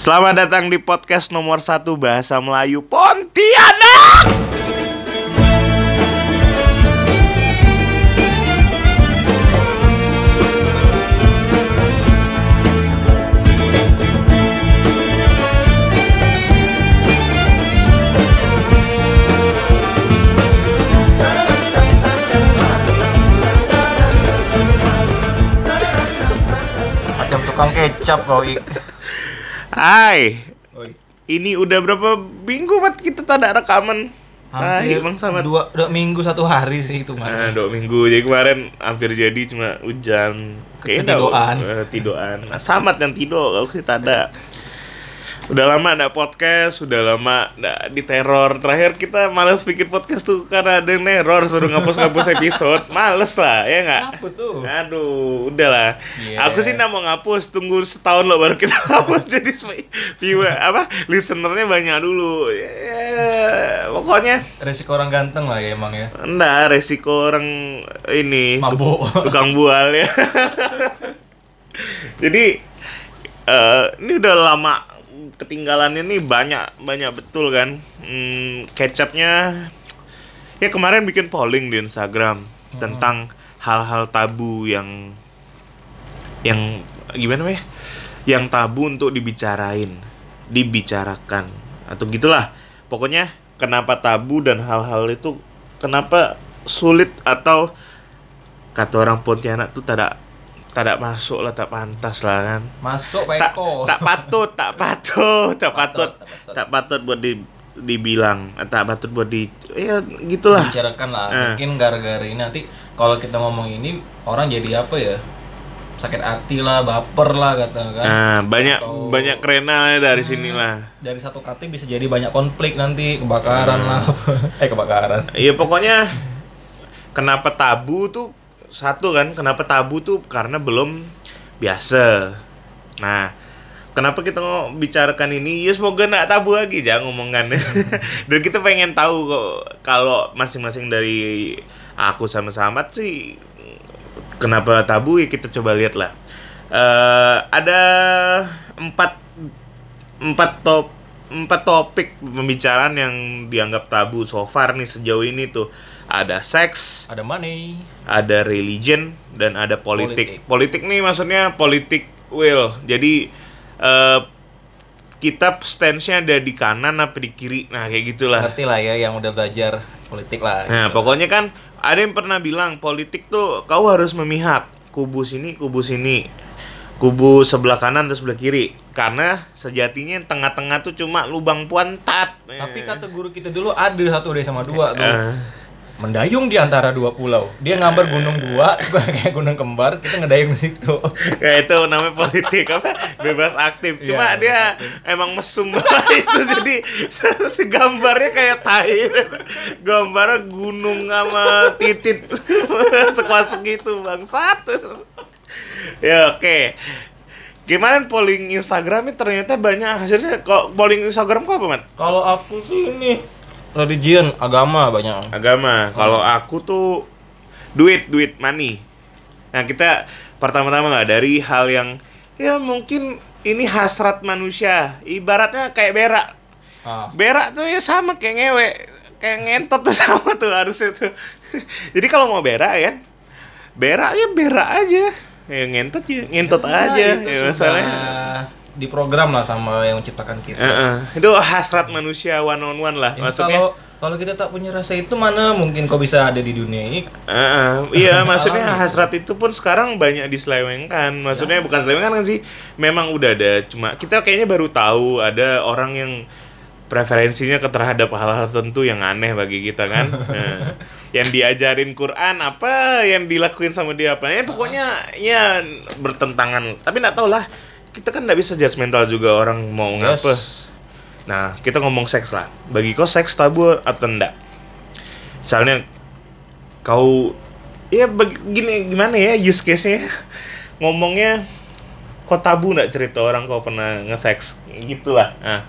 Selamat datang di podcast nomor satu Bahasa Melayu Pontianak Macam tukang kecap kau. Hai. Oi. Ini udah berapa minggu Mat kita tak ada rekaman? Hai Hampir Bang Samad. dua, dua minggu satu hari sih itu Nah, mah. dua minggu. Jadi kemarin hampir jadi cuma hujan. Kayaknya Ketidoan. eh, tidoan nah, Samat yang tidur kalau kita ada Udah lama ada podcast, udah lama ada di teror Terakhir kita males bikin podcast tuh karena ada yang neror Suruh ngapus-ngapus episode Males lah, ya nggak? Tuh? Aduh, udahlah. Yeah. Aku sih nggak mau ngapus, tunggu setahun loh baru kita hapus jadi viewer apa listenernya banyak dulu. Ya, pokoknya Resiko orang ganteng lah ya emang ya. enggak resiko orang ini Mabuk. tuk- tukang bual ya. jadi eh, ini udah lama ketinggalannya nih banyak banyak betul kan. Hmm, kecapnya ya kemarin bikin polling di Instagram tentang hal-hal tabu yang yang gimana ya? Yang tabu untuk dibicarain, dibicarakan atau gitulah. Pokoknya kenapa tabu dan hal-hal itu kenapa sulit atau kata orang Pontianak tuh tidak tidak masuk lah, tak pantas lah kan Masuk Pak tak, Eko. tak patut, tak patut, tak patut, Patut, tak patut. tak buat di dibilang, tak patut buat di, ya gitulah. Bicarakan lah. Eh. Mungkin gara-gara ini nanti kalau kita ngomong ini orang jadi apa ya? Sakit hati lah, baper lah kata kan. Nah, banyak Atau- banyak krenal dari sini lah. Dari satu kata bisa jadi banyak konflik nanti, kebakaran lah. eh kebakaran. Iya pokoknya kenapa tabu tuh satu kan, kenapa tabu tuh karena belum biasa. Nah, kenapa kita mau bicarakan ini? Ya semoga nggak tabu lagi jangan ngomongan. Dan kita pengen tahu kok kalau masing-masing dari aku sama Samat sih kenapa tabu ya kita coba lihat lah. Eh, ada empat empat top empat topik pembicaraan yang dianggap tabu so far nih sejauh ini tuh ada seks, Ada money. ada religion dan ada politik. Politik. Politik, nih maksudnya politik will. Jadi eh kita stance-nya ada di kanan apa di kiri. Nah, kayak gitulah. Ngerti lah ya yang udah belajar politik lah. Nah, gitu. pokoknya kan ada yang pernah bilang politik tuh kau harus memihak kubu sini, kubu sini. Kubu sebelah kanan dan sebelah kiri. Karena sejatinya tengah-tengah tuh cuma lubang puantat. Tapi kata guru kita dulu ada satu deh sama dua tuh. Eh. Mendayung di antara dua pulau. Dia ngambar gunung dua, kayak gunung kembar, kita ngedayung di situ. ya itu namanya politik apa? Bebas aktif. Cuma Iya, dia emang mesum banget itu jadi se- se- gambarnya kayak tai. Gambarnya gunung sama titit. Sekuat segitu bangsat. Ya oke. Gimana polling Instagram ini? Ternyata banyak hasilnya. Kok polling Instagram kok apa mat? Kalau aku sih ini religion, agama banyak. agama. Kalau aku tuh duit duit money. Nah kita pertama-tama lah dari hal yang ya mungkin ini hasrat manusia. Ibaratnya kayak berak. Ah. berak tuh ya sama kayak ngewe kayak ngentot tuh sama tuh harusnya tuh. Jadi kalau mau berak ya berak ya berak aja. Ya ngentot ya ngentot Nah, aja ya masalahnya diprogram lah sama yang menciptakan kita. Heeh. itu hasrat manusia one on one lah maksudnya kalau kalau kita tak punya rasa itu mana mungkin kau bisa ada di dunia ini? Heeh, iya maksudnya hasrat itu pun sekarang banyak diselewengkan. Maksudnya bukan selewengkan kan sih, memang udah ada. Cuma kita kayaknya baru tahu ada orang yang preferensinya ke terhadap hal-hal tertentu yang aneh bagi kita kan. Nah, yang diajarin Quran apa, yang dilakuin sama dia apa. Ya pokoknya ya bertentangan. Tapi nggak tahu lah. Kita kan nggak bisa judgmental juga orang mau Yes. ngapa. Nah, kita ngomong seks lah. Bagi kau seks tabu atau enggak? Misalnya kau ya begini gimana ya use case-nya ngomongnya kok tabu nggak cerita orang kau pernah nge-seks gitulah nah.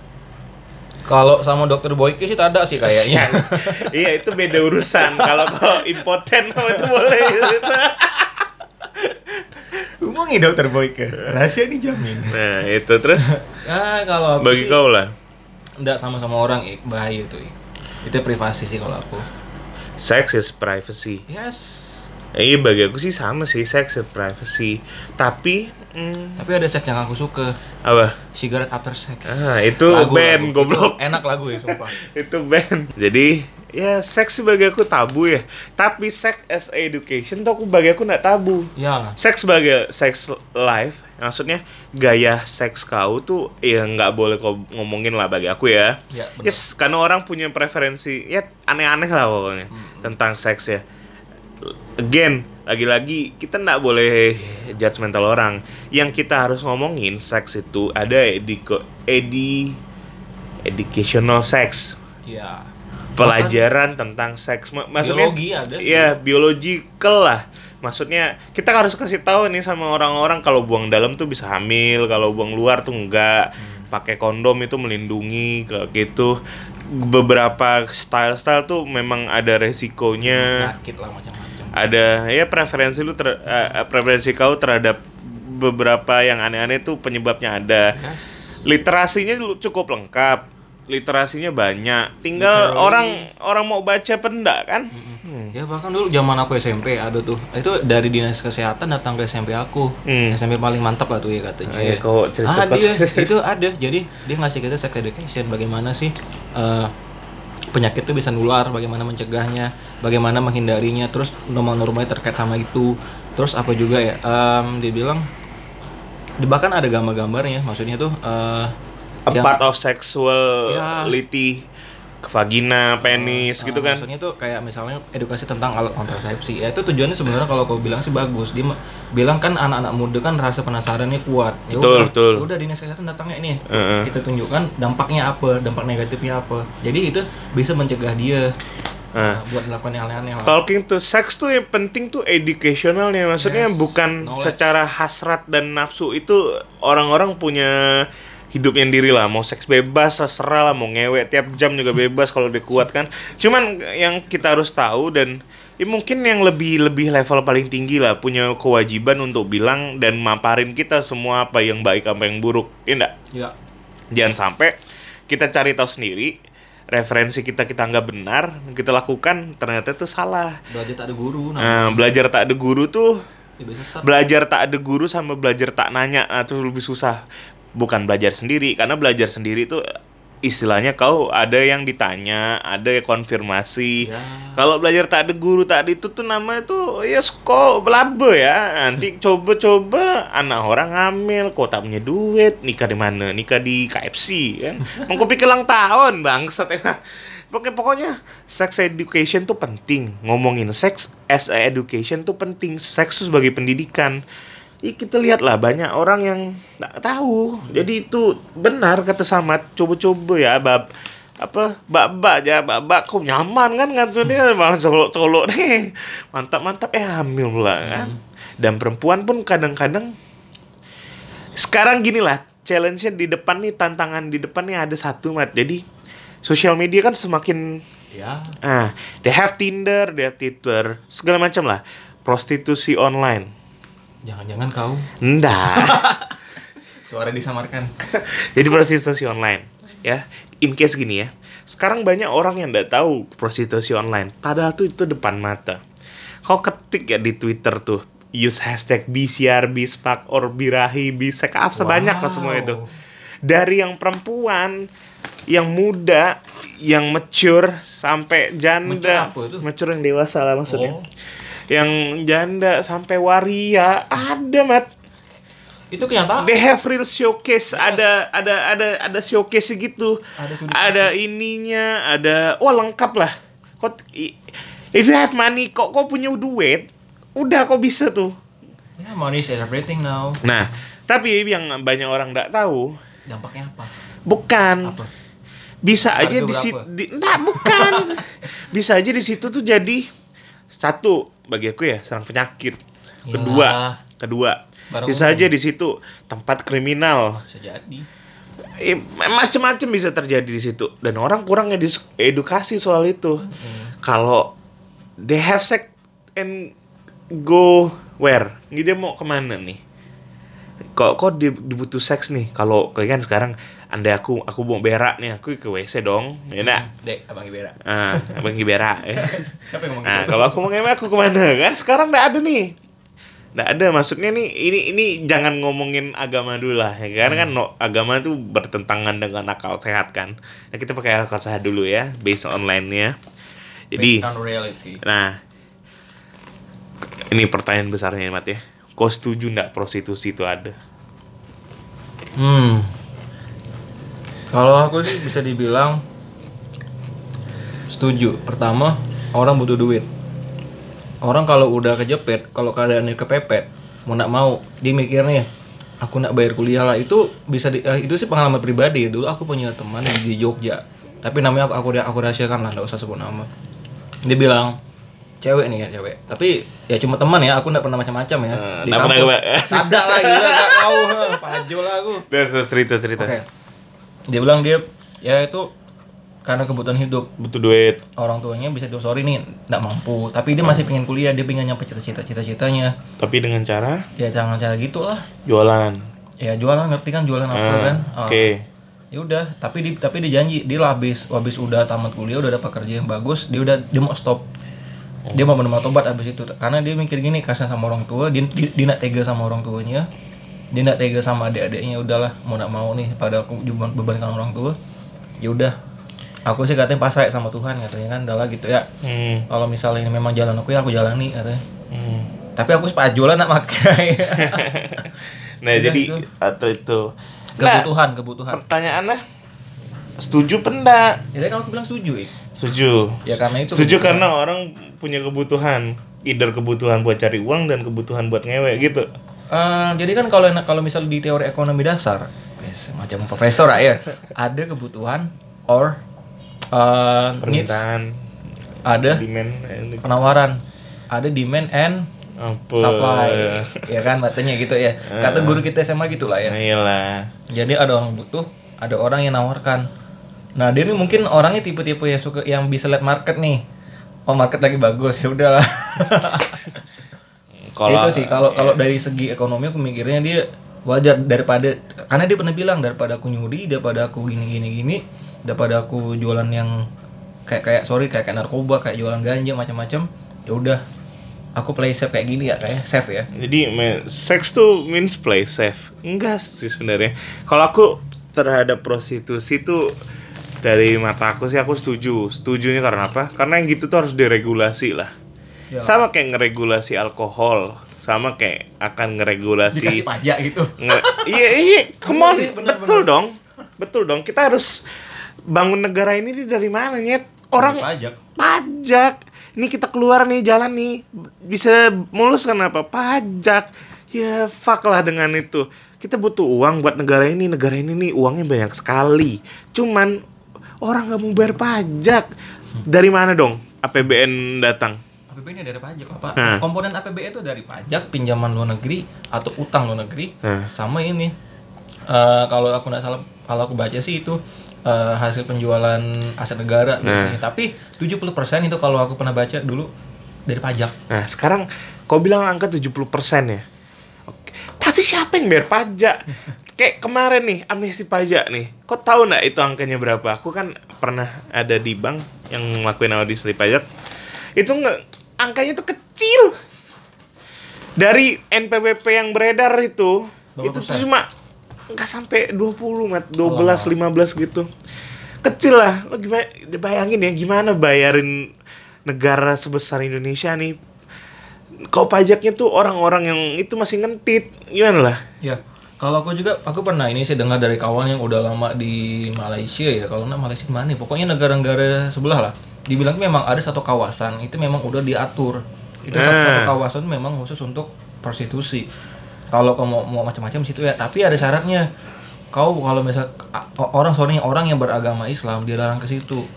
Kalau sama dokter Boyke sih ada sih kayaknya. iya itu beda urusan kalau kau impoten itu boleh cerita Menguntungi dokter Boyke. Rahasia dijamin. Nah, itu terus ya kalau aku bagi sih, kau lah. enggak sama-sama orang Ik. bahaya itu Ik. Itu privasi sih kalau aku. Sex is privacy. Yes. Eh, iya bagi aku sih sama sih sex is privacy. Tapi hmm, Tapi ada seks yang aku suka. apa? Cigarette after sex. Ah, itu band, goblok. Itu enak lagu ya, sumpah. itu band. Jadi ya seks sih bagi aku tabu ya. Tapi sex as education tuh aku bagi aku nggak tabu. Ya. Seks sebagai sex life, maksudnya gaya seks kau tuh ya nggak boleh kau ngomongin lah bagi aku ya. Ya, benar. Yes, karena orang punya preferensi ya aneh-aneh lah pokoknya Hmm. tentang seks ya. Again, lagi-lagi kita nggak boleh judgmental orang. Yang kita harus ngomongin seks itu ada ediko, edi educational sex, Ya. pelajaran tentang seks. Ma- Maksudnya Biologi ada. Iya, biological lah. Maksudnya kita harus kasih tahu nih sama orang-orang kalau buang dalam tuh bisa hamil, kalau buang luar tuh enggak. Pakai kondom itu melindungi kayak gitu. Beberapa style-style tuh memang ada resikonya. Penyakit lah macam-macam. Ada ya preferensi lu ter, eh, preferensi kau terhadap beberapa yang aneh-aneh tuh penyebabnya ada. Yes. Literasinya lu cukup lengkap. Literasinya banyak. Tinggal Literally. orang orang mau baca apa enggak kan? Hmm. Ya bahkan dulu zaman aku SMP ada tuh. Itu dari dinas kesehatan datang ke SMP aku. Hmm. SMP paling mantap lah tuh ya katanya. Ah, iya, ya. kau cerita ah, dia itu ada. Jadi dia ngasih kita sex education bagaimana sih eh, penyakit itu bisa nular, bagaimana mencegahnya, bagaimana menghindarinya, terus norma-normanya terkait sama itu. Terus apa juga ya? em, dia bilang bahkan ada gambar-gambarnya, maksudnya tuh eh, A yang- part of sexuality ke vagina, penis gitu Ah, kan. Maksudnya tuh kayak misalnya edukasi tentang alat kontrasepsi. Ya itu tujuannya sebenarnya kalau kau bilang sih bagus. Dia bilang kan anak-anak muda kan rasa penasarannya kuat. Ya Betul, udah, betul. Udah dinas kesehatan datangnya ini. Heeh. Kita tunjukkan dampaknya apa, dampak negatifnya apa. Jadi itu bisa mencegah dia Nah, uh, buat melakukan yang aneh-aneh lah. talking to sex tuh yang penting tuh educationalnya maksudnya Yes, bukan knowledge. secara hasrat dan nafsu itu orang-orang punya hidupnya sendiri lah. Mau seks bebas terserah lah. Mau ngewek tiap jam juga bebas kalau dia kuat kan? Cuman yang kita harus tahu dan ya mungkin yang lebih lebih level paling tinggi lah punya kewajiban untuk bilang dan maparin kita semua apa yang baik apa yang buruk. Ya enggak Ya. jangan sampai kita cari tahu sendiri referensi kita kita nggak benar kita lakukan ternyata itu salah. Belajar tak ada guru. Nah, nah, belajar tak ada guru tuh sesat. belajar tak ada guru sama belajar tak nanya nah, itu lebih susah bukan belajar sendiri karena belajar sendiri tuh istilahnya kau ada yang ditanya ada yang konfirmasi. Ya. kalau belajar tak ada guru tak ada itu tuh namanya tuh ya kok belabe ya. Nanti coba-coba anak orang hamil kok tak punya duit nikah di mana? Nikah di KFC kan mau kau pikir ulang tahun bangsat ya. Pokoknya, pokoknya sex education tuh penting. Ngomongin sex as a education tuh penting. Seks sebagai pendidikan Ih, kita lihat lah banyak orang yang nggak tahu. Jadi itu benar kata Samad. Coba-coba ya bab apa bak-bak aja bak-bak. Kok nyaman kan kata dia bang colok-colok nih. Mantap-mantap. Eh hamil pula kan? Dan perempuan pun kadang-kadang sekarang gini lah challenge-nya di depan nih tantangan di depan nih ada satu mat. Jadi sosial media kan semakin Ya. ah they have Tinder they have Twitter segala macam lah. Prostitusi online Jangan-jangan kau. Enggak suara disamarkan. jadi prostitusi online ya. In case gini ya. Sekarang banyak orang yang nggak tahu prostitusi online. Padahal tuh itu depan mata. Kau ketik ya di Twitter tuh use hashtag BCR, BSPAC, or Birahi, Bisek, apa sebanyak lah semua itu. Dari yang perempuan yang muda yang mature sampai Mature janda apa itu? mature yang dewasa lah maksudnya. Oh. Yang janda sampai waria ada mat Itu kenyataan. They have real showcase, ada ada ada ada showcase gitu. Ada Ada ininya, ada wah lengkap lah. Kok if you have money, kok kok punya duit, udah kok bisa tuh. Ya, money is everything now. Nah, tapi yang banyak orang nggak tahu, Dampaknya apa? bukan Apa? bisa aja Harga di situ, nah bukan, bisa aja di situ tuh jadi satu bagi aku ya serang penyakit. Ya. Kedua, kedua Barang bisa aja di situ tempat kriminal. Bisa jadi. Eh, macem-macem bisa terjadi di situ dan orang kurang edukasi soal itu kalau they have sex and go where ini dia mau ke mana nih kok kok di- dibutuh seks nih kalau kayak kan sekarang andai aku aku mau berak nih aku ke WC dong ya nak Dek, Abang Ibera. ah abang berak ya. Siapa yang ngomong nah kalau aku mau ngewe aku ke mana kan sekarang nggak ada nih nggak ada maksudnya nih ini ini jangan ngomongin agama dulu lah ya karena kan no, agama itu bertentangan dengan akal sehat kan nah kita pakai akal sehat dulu ya based online nya jadi Based on reality. Nah, ini pertanyaan besarnya Mat ya. Kau setuju nggak prostitusi itu ada? Hmm. Kalau aku sih bisa dibilang setuju. Pertama, orang butuh duit. Orang kalau udah kejepit, kalau keadaannya kepepet, mau nak mau, dia mikirnya aku nak bayar kuliah lah itu bisa di, eh, itu sih pengalaman pribadi dulu aku punya teman di Jogja tapi namanya aku aku aku rahasiakan lah nggak usah sebut nama dia bilang cewek nih ya cewek tapi ya cuma teman ya aku nggak pernah macam-macam ya Eh, di kampus ada lah gila nggak tahu lah aku Terus cerita cerita. Oke. Dia bilang dia ya itu karena kebutuhan hidup. Butuh duit. orang tuanya bisa dia sorry nih nggak mampu. Tapi dia masih pengen kuliah dia pengen nyampe cita-cita cita-citanya. Tapi dengan cara? Ya jangan cara gitu lah jualan. ya jualan ngerti kan jualan apa Ah, kan? Oh. Oke. ya udah tapi di tapi dia janji dia habis habis udah tamat kuliah udah dapat kerja yang bagus dia udah dia mau stop. Dia mau benar tobat habis itu. Karena dia mikir gini kasihan sama orang tua dia, dia, dia nak tega sama orang tuanya dia nak tega sama adik-adiknya udahlah mau nak mau nih pada aku beban- bebankan orang tua ya udah aku sih katanya pasrah sama Tuhan katanya kan adalah gitu ya Hmm. kalau misalnya ini memang jalan aku ya aku jalani katanya Hmm. tapi aku sepajulan nak pakai Nah, Udah, jadi itu. atau itu. Nah, kebutuhan kebutuhan pertanyaannya setuju pendak? ya kan aku bilang setuju Ik. Setuju. ya karena itu Setuju kebutuhan. karena orang punya kebutuhan, either kebutuhan buat cari uang dan kebutuhan buat ngewe gitu. Eh, jadi kan kalau kalau misal di teori ekonomi dasar, macam profesor lah ya, ada kebutuhan or uh, needs, Permintaan, ada demand, eh, penawaran, ada demand and apa? supply, ya kan katanya gitu ya. Kata guru kita SMA gitulah ya. Nah, iyalah. Jadi ada orang butuh, ada orang yang nawarkan. Nah dia ini mungkin orangnya tipe-tipe yang suka yang bisa lihat market nih. Oh market lagi bagus ya udahlah. Kalau itu sih kalau kalau dari segi ekonomi aku mikirnya dia wajar daripada karena dia pernah bilang daripada aku nyuri daripada aku gini gini gini daripada aku jualan yang kayak kayak sorry kayak, kayak narkoba kayak jualan ganja macam-macam ya udah aku play safe kayak gini ya kayak safe ya Jadi me- seks tuh means play safe. Enggak sih sebenarnya. Kalau aku terhadap prostitusi tuh dari mata aku sih aku setuju. Setujunya karena apa? Karena yang gitu tuh harus diregulasi lah. Ya. Sama kayak ngeregulasi alkohol, sama kayak akan ngeregulasi dikasih pajak gitu Nge- iya iya, come on, sih, bener, betul dong, betul dong. Kita harus bangun negara ini dari mana nyet? Orang pajak pajak. Ini kita keluar nih jalan nih bisa mulus kenapa? Pajak. Ya fuck lah dengan itu. Kita butuh uang buat negara ini. Negara ini nih uangnya banyak sekali. Cuman orang nggak mau bayar pajak. Dari mana dong APBN datang? APBN dari pajak apa? Komponen APBN itu dari pajak, pinjaman luar negeri atau utang luar negeri. Sama ini. Eh, kalau aku nggak salah, kalau aku baca sih itu eh, hasil penjualan aset negara biasanya. Tapi 70% itu kalau aku pernah baca dulu dari pajak. Nah, sekarang kau bilang angka 70% ya. Oke. Tapi siapa yang bayar pajak? Kayak kemarin nih, amnesti pajak nih. Kau tahu nggak itu angkanya berapa? Aku kan pernah ada di bank yang ngelakuin audisi pajak. Itu nggak angkanya tuh kecil. Dari NPWP yang beredar itu, Berapa itu tuh cuma nggak sampai 20, mat 12, 15 gitu. Kecil lah. Lo gimana bayangin ya gimana bayarin negara sebesar Indonesia nih kau pajaknya tuh orang-orang yang itu masih ngentit gimana lah Ya. Kalau aku juga, aku pernah ini saya dengar dari kawan yang udah lama di Malaysia ya. Kalau nggak Malaysia mana? ya? Pokoknya negara-negara sebelah lah. Dibilang memang ada satu kawasan itu memang udah diatur. Itu satu, Nah. satu kawasan memang khusus untuk prostitusi. Kalau kamu mau, mau macam-macam situ ya, tapi ada syaratnya. Kau kalau misal orang sorry orang yang beragama Islam dilarang ke situ.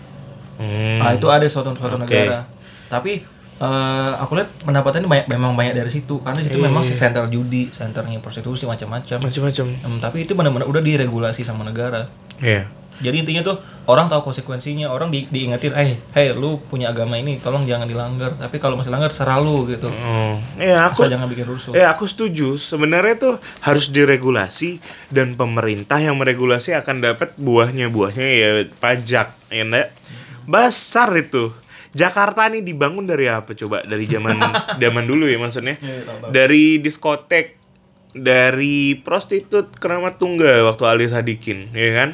hmm. Nah, itu ada suatu suatu Oke. negara. Tapi eh, aku lihat pendapatannya banyak memang banyak dari situ karena situ memang si center judi, centernya prostitusi macam-macam. macam-macam Hmm, tapi itu benar-benar udah diregulasi sama negara. ya Jadi intinya tuh orang tahu konsekuensinya, orang di, diingetin, eh, hey, lu punya agama ini, tolong jangan dilanggar. Tapi kalau masih langgar, serah lu gitu. Oh, ya aku Asal jangan bikin rusuh. Ya aku setuju. Sebenarnya tuh harus diregulasi dan pemerintah yang meregulasi akan dapat buahnya buahnya ya pajak, ya enggak? Besar itu. Jakarta nih dibangun dari apa coba? Dari zaman zaman dulu ya maksudnya. Iya, tahu-tahu. Dari diskotek, dari prostitut keramat tunggal waktu Ali Sadikin, ya kan?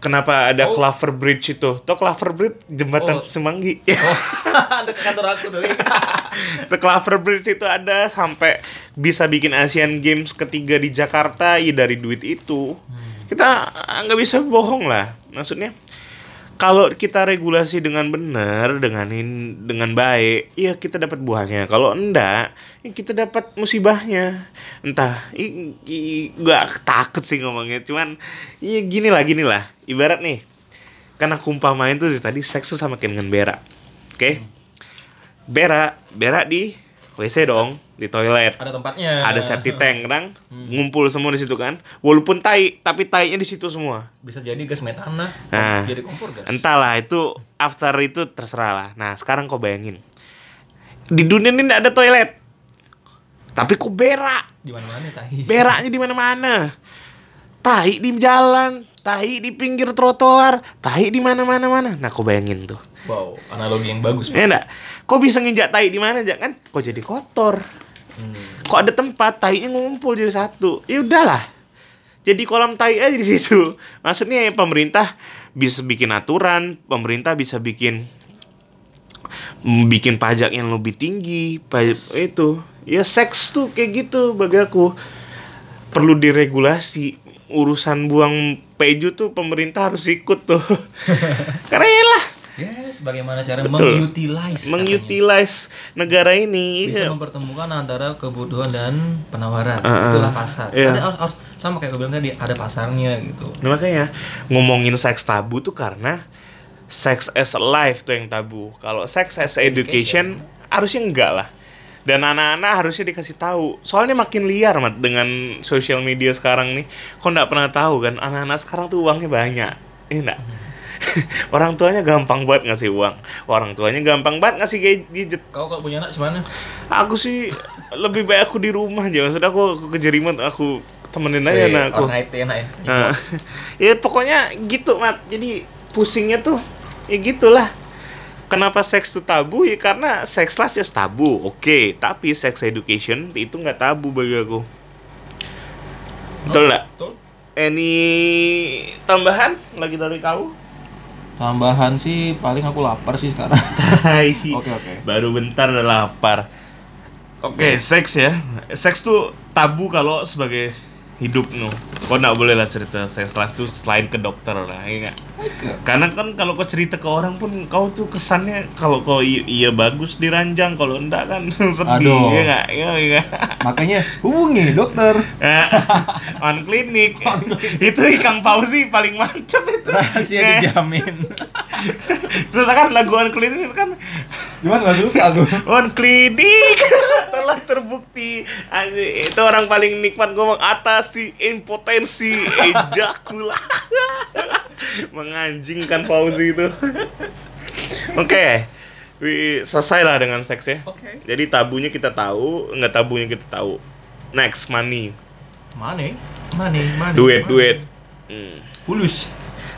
Kenapa ada Oh. Clover Bridge itu? Tuh Clover Bridge jembatan Oh. Semanggi. Oh, ada kantor aku tuh. The Clover Bridge itu ada sampai bisa bikin Asian Games ketiga di Jakarta ya dari duit itu. Kita ah, nggak bisa bohong lah. Maksudnya kalau kita regulasi dengan benar, dengan dengan baik, ya kita dapat buahnya. Kalau enggak, ya kita dapat musibahnya. Entah, i, i- takut sih ngomongnya. Cuman, ya gini lah, gini lah. Ibarat nih, karena kumpah main tuh tadi seks sama dengan berak. Oke? berak berak di WC dong di toilet. Ada tempatnya. ada septic tank kan ngumpul semua di situ kan. Walaupun tai tapi tainya di situ semua. Bisa jadi gas metana. Nah. Jadi kompor gas. entahlah itu after itu terserah lah. Nah sekarang kau bayangin. Di dunia ini ada toilet. Tapi kok berak. Di mana-mana tahi. beraknya di mana-mana. Tai di jalan tai di pinggir trotoar tai di mana-mana mana nah kau bayangin tuh. Wow, analogi yang bagus. ya enggak kok bisa nginjak tai di mana aja kan kok jadi kotor. Hmm. kok ada tempat tainya ngumpul jadi satu? Ya udahlah. Jadi kolam tai aja di situ. Maksudnya ya pemerintah bisa bikin aturan pemerintah bisa bikin mm, bikin pajak yang lebih tinggi pajak itu. Ya seks tuh kayak gitu bagi aku. Perlu diregulasi. Urusan buang peju tuh pemerintah harus ikut tuh. Keren lah Yes, bagaimana cara Betul. mengutilize mengutilize negara ini bisa Iya. mempertemukan antara kebutuhan dan penawaran. Ah. Itulah pasar. Iya. Ada harus, sama kayak gue bilang tadi, ada pasarnya gitu. Nah, makanya ngomongin seks tabu tuh karena sex as a life tuh yang tabu. Kalau sex as education, harusnya enggak lah. Dan anak-anak harusnya dikasih tahu. Soalnya makin liar mat dengan social media sekarang nih. Kok nggak pernah tahu kan anak-anak sekarang tuh uangnya banyak. Iya enggak? Orang tuanya gampang banget ngasih uang. Orang tuanya gampang banget ngasih gadget. Kau kalau punya anak gimana? Aku sih lebih baik aku di rumah aja. Maksudnya aku, aku kejerimet, aku temenin aja Wih, anakku. Orang IT enak ya. Nah, ya pokoknya gitu mat jadi pusingnya tuh ya gitulah kenapa seks tuh tabu ya karena sex life ya tabu oke tapi sex education itu nggak tabu bagi aku betul nggak Betul. any tambahan lagi dari kau Tambahan sih paling aku lapar sih sekarang. Oke, oke. baru bentar udah lapar. Oke seks ya. Seks tuh tabu kalau sebagai hidup no kau nggak boleh lah cerita seks life tuh selain ke dokter lah ya nggak? Karena kan kalau kau cerita ke orang pun kau tuh kesannya kalau kau iya bagus diranjang kalau enggak kan sedih Aduh. ya enggak ya enggak Makanya hubungi dokter. on klinik itu Kang Fauzi paling mantep Rahasia dijamin. Terus kan lagu on klinik kan Gimana lagu aku? on klinik telah terbukti itu orang paling nikmat ngomong atasi impotensi ejakulasi menganjingkan Fauzi itu oke Wi- selesai lah dengan seks ya Oke. jadi tabunya kita tahu nggak tabunya kita tahu next money Money, money, money. duit money. duit Hmm. Fulus.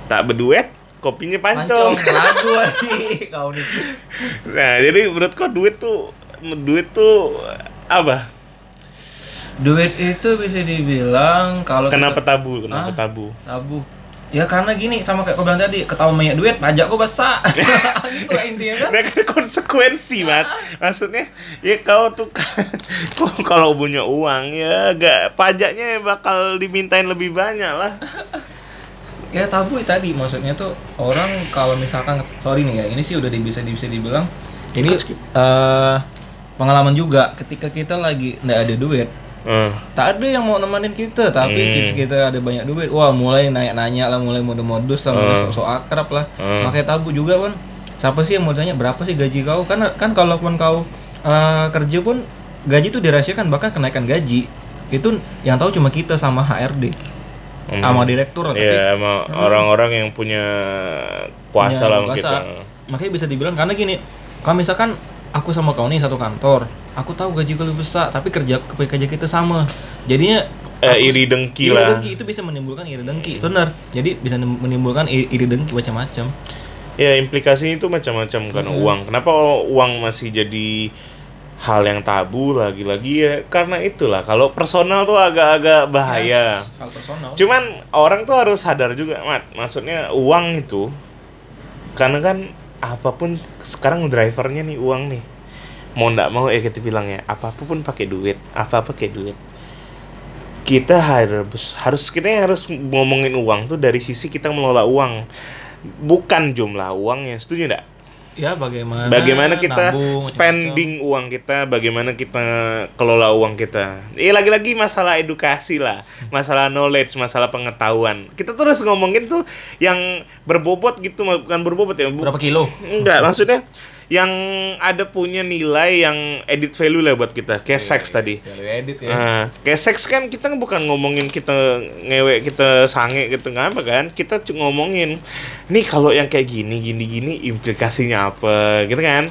Tak berduet kopinya pancong, lagu lagi kau nih. nah jadi menurut kau duit tuh duit tuh apa Duit itu bisa dibilang kalau kenapa kita- tabu kenapa Hah? tabu tabu? Ya karena gini sama kayak kau bilang tadi, ketahuan banyak duit, pajak kau besar. gitu lah intinya kan. Nah, kan konsekuensi, Mat. Maksudnya, ya kau tuh kau kalau punya uang ya gak pajaknya bakal dimintain lebih banyak lah. Ya tabu ya tadi maksudnya tuh orang kalau misalkan sorry nih ya, ini sih udah bisa bisa dibilang ini eh pengalaman juga ketika kita lagi nggak ada duit. Eh, tak ada yang mau nemenin kita tapi Hmm. kids kita ada banyak duit. Wah mulai nanya nanya lah mulai mode-modus lah mulai Hmm. sok akrab lah. Hmm. makanya tabu juga kan siapa sih yang mau tanya berapa sih gaji kau? Kan kan kalaupun kau eh, kerja pun gaji itu dirahasiakan bahkan kenaikan gaji. Itu yang tahu cuma kita sama HRD Hmm. sama direktur lah, tapi Iya, sama orang-orang yang punya kuasa lah kita. Makanya bisa dibilang karena gini, kalau misalkan aku sama kau nih satu kantor, aku tahu gaji kau lebih besar, tapi kerja kerja kita sama. Jadinya Eh, iri dengki iri lah. dengki itu bisa menimbulkan iri dengki, benar. Jadi bisa menimbulkan iri, dengki macam-macam. Ya implikasinya itu macam-macam karena uang. Kenapa uang masih jadi hal yang tabu lagi-lagi ya karena itulah kalau personal tuh agak-agak bahaya. Hal personal. Cuman orang tuh harus sadar juga, Mat. Maksudnya uang itu karena kan apa pun sekarang drivernya nih uang nih. Mau ndak mau ya kita bilang ya, apa pun pakai duit, apa-apa pakai duit. Kita harus harus kita yang harus ngomongin uang tuh dari sisi kita mengelola uang. Bukan jumlah uangnya, setuju ndak? Ya bagaimana? Bagaimana kita nabung, spending uang kita, bagaimana kita kelola uang kita. Ya lagi-lagi masalah edukasi lah, masalah knowledge, masalah pengetahuan. Kita terus ngomongin tuh yang berbobot gitu, bukan berbobot ya. Berapa kilo? Enggak, maksudnya yang ada punya nilai yang edit value lah buat kita, kayak seks tadi. Value edit ya. Nah, kayak seks kan kita bukan ngomongin kita ngewek, kita sange gitu apa kan? Kita cuma ngomongin nih kalau yang kayak gini, gini, gini implikasinya apa, gitu kan?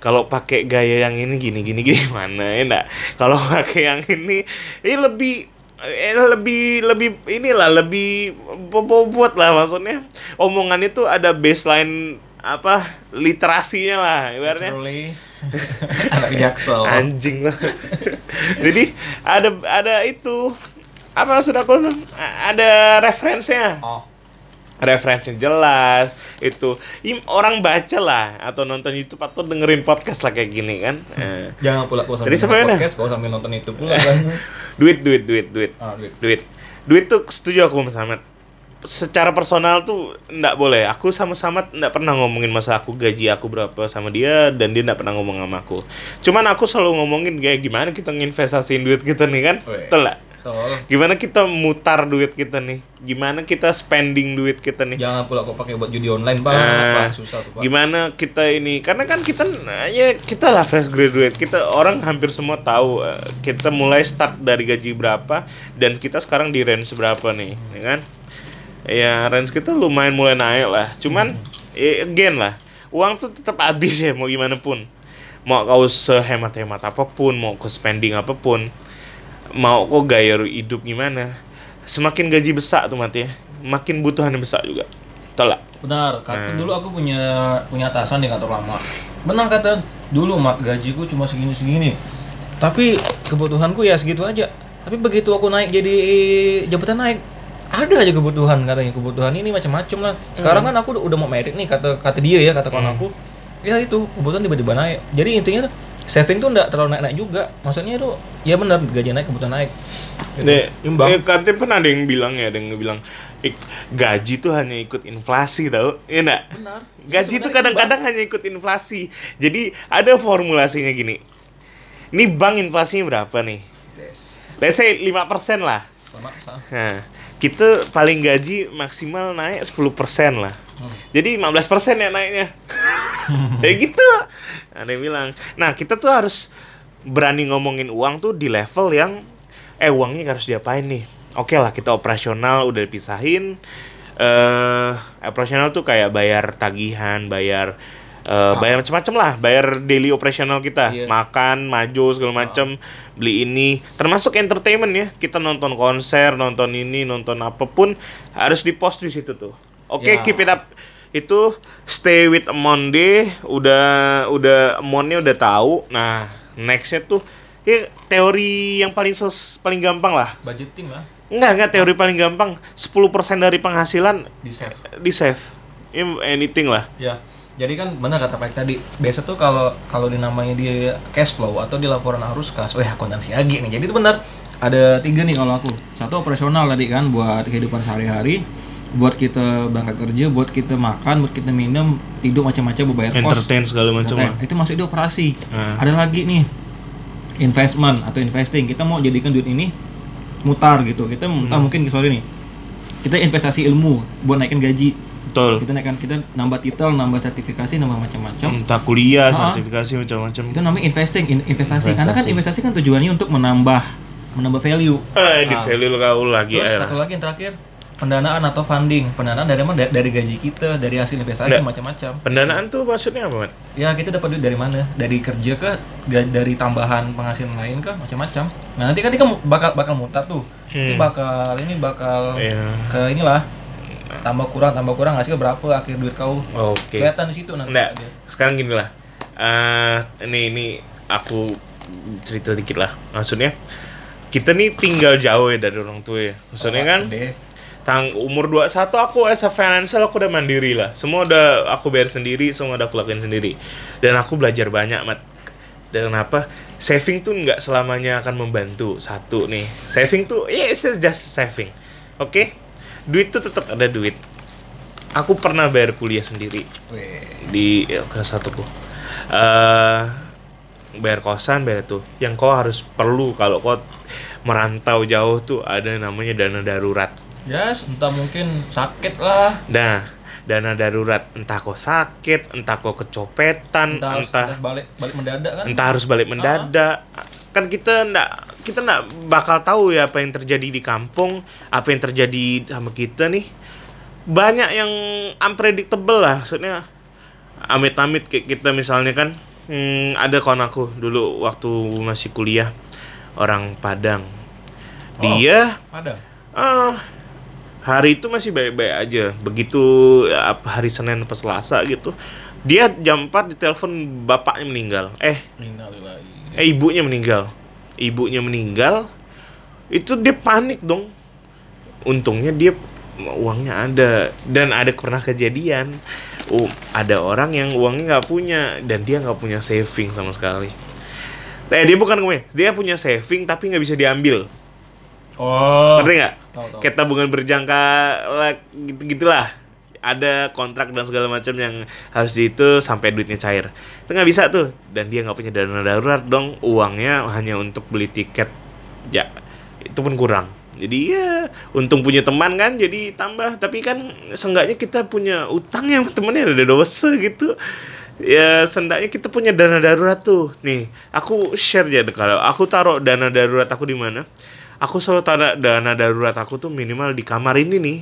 Kalau pakai gaya yang ini, gini, gini, gimana ya enggak? Kalau pakai yang ini, ini lebih eh, lebih lebih inilah lebih bobot lah maksudnya omongan itu ada baseline apa literasinya lah ibaratnya. Anak jaksel. anjing lah jadi ada ada itu apa maksud aku ada referensinya Oh. referensinya jelas itu Im- orang baca lah atau nonton YouTube atau dengerin podcast lah kayak gini kan Eh, Jangan pula kau sambil mana? podcast, kau sambil nonton itu pula kan. duit duit duit duit ah, duit. duit duit tuh setuju aku sama Samet secara personal tuh ndak boleh. Aku sama Samet ndak pernah ngomongin masa aku gaji aku berapa sama dia dan dia ndak pernah ngomong sama aku. Cuman aku selalu ngomongin kayak gimana kita nginvestasiin duit kita nih kan? Nggak? Tol. gimana kita mutar duit kita nih? Gimana kita spending duit kita nih? Jangan pula kau pakai buat judi online, Pak. Nah, Pak, susah tuh, Pak. gimana kita ini? Karena kan kita ya kita lah fresh graduate. Kita orang hampir semua tahu eh, kita mulai start dari gaji berapa dan kita sekarang di range berapa nih ya kan ya range kita lumayan mulai naik lah. Cuman ya, again lah. Uang tuh tetap habis ya mau gimana pun. Mau kau sehemat-hemat apa pun mau ke spending apa pun mau kau gaya hidup gimana semakin gaji besar tuh mati ya. Makin butuhannya besar juga. Lah. Benar, kata dulu aku punya punya atasan di kantor lama. Benar kata, dulu mat gajiku cuma segini-segini. Tapi kebutuhanku ya segitu aja. Tapi begitu aku naik jadi jabatan naik, ada aja kebutuhan katanya kebutuhan ini macam-macam lah. Sekarang kan aku udah, mau merit nih kata kata dia ya kata kawan aku. Ya itu kebutuhan tiba-tiba naik. Jadi intinya tuh, saving tuh enggak terlalu naik-naik juga. Maksudnya itu ya benar gaji naik kebutuhan naik. Gitu. Dek, Imbang. eh, katanya pernah ada yang bilang ya, ada yang bilang "Ik, gaji tuh hanya ikut inflasi tau, iya enggak? Benar. Gaji tuh kadang-kadang hanya ikut inflasi. Jadi ada formulasinya gini. Ini bank inflasinya berapa nih? Yes. Let's say 5% lah. Sama, sama. Nah, kita paling gaji maksimal naik 10% lah. Jadi 15% ya naiknya. Kayak gitu. Ada yang bilang. Nah, kita tuh harus berani ngomongin uang tuh di level yang eh uangnya harus diapain nih. Oke lah, kita operasional udah dipisahin. Eh, operasional tuh kayak bayar tagihan, bayar eh, bayar macam-macam lah, bayar daily operasional kita, Iya. makan, maju segala macam, beli ini, termasuk entertainment ya. Kita nonton konser, nonton ini, nonton apa pun harus di post di situ tuh. Oke, Ya. keep it up. Itu stay with deh, udah udah amountnya udah tahu. Nah, nextnya tuh ya teori yang paling sos, paling gampang lah. Budgeting lah Enggak, enggak teori paling gampang. 10% dari penghasilan di save. di save. Ya, anything lah. Ya, jadi kan benar kata Pak tadi. Biasa tuh kalau kalau dinamanya dia cash flow atau di laporan arus kas, wah akuntansi lagi nih. Jadi itu benar. Ada tiga nih kalau aku. Satu operasional tadi kan buat kehidupan sehari-hari, buat kita berangkat kerja, buat kita makan, buat kita minum, tidur macam-macam, bayar kos. Entertain segala macam. Itu masuk di operasi. Nah. Ada lagi nih investment atau investing. Kita mau jadikan duit ini mutar gitu. Kita mutar Hmm. mungkin sorry nih. Kita investasi ilmu buat naikin gaji Betul. kita naikkan kita nambah titel nambah sertifikasi nambah macam-macam Entah kuliah, Ah. sertifikasi macam-macam. itu namanya investing in- investasi. karena kan investasi kan tujuannya untuk menambah menambah value Eh, di value lo kau lagi terus eh. satu lagi yang terakhir pendanaan atau funding pendanaan dari mana dari gaji kita dari hasil investasi macam-macam Pendanaan tuh maksudnya apa, ya kita dapat duit dari mana dari kerja ke dari tambahan penghasilan lain ke macam-macam nah nanti kan ini bakal bakal mutar tuh nanti Hmm. bakal ini bakal Iya. ke inilah tambah kurang tambah kurang hasil berapa akhir duit kau Oke. kelihatan di situ nanti Nggak, sekarang gini lah. Eh, ini ini aku cerita dikit lah. Maksudnya kita nih tinggal jauh ya dari orang tua ya. Maksudnya Oh, kan sedih. tang umur 21 aku as a financial aku udah mandiri lah. Semua udah aku bayar sendiri, semua udah aku lakuin sendiri. Dan aku belajar banyak, Mat. Dan apa? Saving tuh nggak selamanya akan membantu. Satu nih. Saving tuh ya it's just saving. Oke? Duit tuh tetap ada duit. Aku pernah bayar kuliah sendiri. Weh. di ya, kelas satuku eh bayar kosan bayar tuh yang kau harus perlu kalau kau merantau jauh tuh ada namanya dana darurat. Ya entah mungkin sakit lah. Nah dana darurat. Entah kau sakit entah kau kecopetan entah, harus entah entah balik balik mendadak kan? entah harus balik mendadak kan kita ndak kita ndak bakal tahu ya apa yang terjadi di kampung apa yang terjadi sama kita nih. Banyak yang unpredictable lah maksudnya amit-amit kayak kita misalnya kan hmm, ada kawan aku dulu waktu masih kuliah orang Padang. Dia ada ah hari itu masih baik-baik aja. Begitu ya, apa, hari Senin pas Selasa gitu dia jam 4 ditelepon bapaknya meninggal. Eh Innalillahi. Eh ibunya meninggal. Ibunya meninggal itu dia panik dong. Untungnya dia uangnya ada dan ada pernah kejadian. Oh, ada orang yang uangnya nggak punya dan dia nggak punya saving sama sekali. Eh dia bukan gue dia punya saving tapi nggak bisa diambil. Oh. Ngerti nggak? Kayak tabungan berjangka lah gitu gitulah ada kontrak dan segala macam yang harus itu sampai duitnya cair. Itu nggak bisa tuh. Dan dia nggak punya dana darurat dong. Uangnya hanya untuk beli tiket. Ya itu pun kurang. Jadi ya untung punya teman kan jadi tambah. Tapi kan seenggaknya kita punya utang yang temennya ada dosa gitu. Ya seenggaknya kita punya dana darurat tuh. Nih aku share ya kalau aku taruh dana darurat aku di mana. Aku selalu taruh dana darurat aku tuh minimal di kamar ini nih.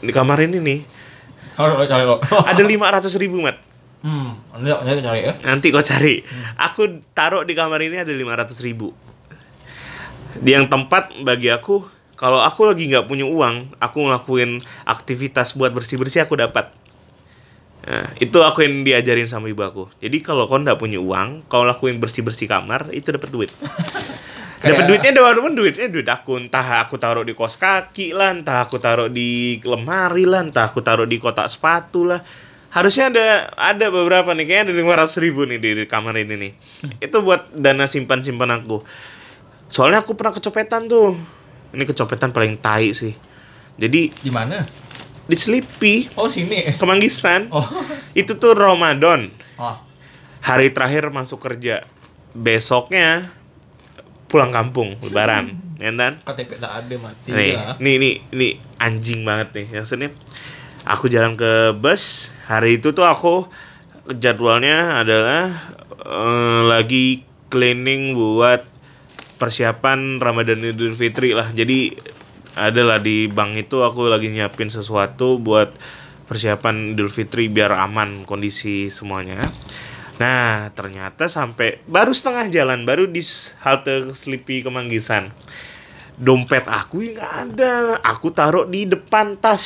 Di kamar ini nih kalau cari lo. Ada 500 ribu mat. Hmm nanti cari ya. Nanti kau cari. Aku taruh di kamar ini ada 500 ribu. Di yang tempat bagi aku kalau aku lagi nggak punya uang aku ngelakuin aktivitas buat bersih bersih aku dapat. Nah, itu aku yang diajarin sama ibu aku. Jadi kalau kau nggak punya uang, kau lakuin bersih bersih kamar, itu dapat duit. Dapat duitnya doang pun duitnya duit aku entah aku taruh di kos kaki lah, entah aku taruh di lemari lah, entah aku taruh di kotak sepatu lah. Harusnya ada ada beberapa nih, kayaknya ada lima ratus ribu nih di, di kamar ini nih. Itu buat dana simpan simpan aku. Soalnya aku pernah kecopetan tuh. Ini kecopetan paling tai sih. Jadi di mana di Sleepy, oh sini Kemanggisan. oh Itu tuh Ramadan. oh Hari terakhir masuk kerja. Besoknya pulang kampung lebaran, ya kan? KTP tak ada mati Nih, lah nih, nih, nih anjing banget nih. Maksudnya aku jalan ke bus, hari itu tuh aku jadwalnya adalah eh, lagi cleaning buat persiapan Ramadan Idul Fitri lah. Jadi adalah di bank itu aku lagi nyiapin sesuatu buat persiapan Idul Fitri biar aman kondisi semuanya. Nah, ternyata sampai baru setengah jalan, baru di halte Sleepy Kemanggisan. Dompet aku yang nggak ada. Aku taruh di depan tas.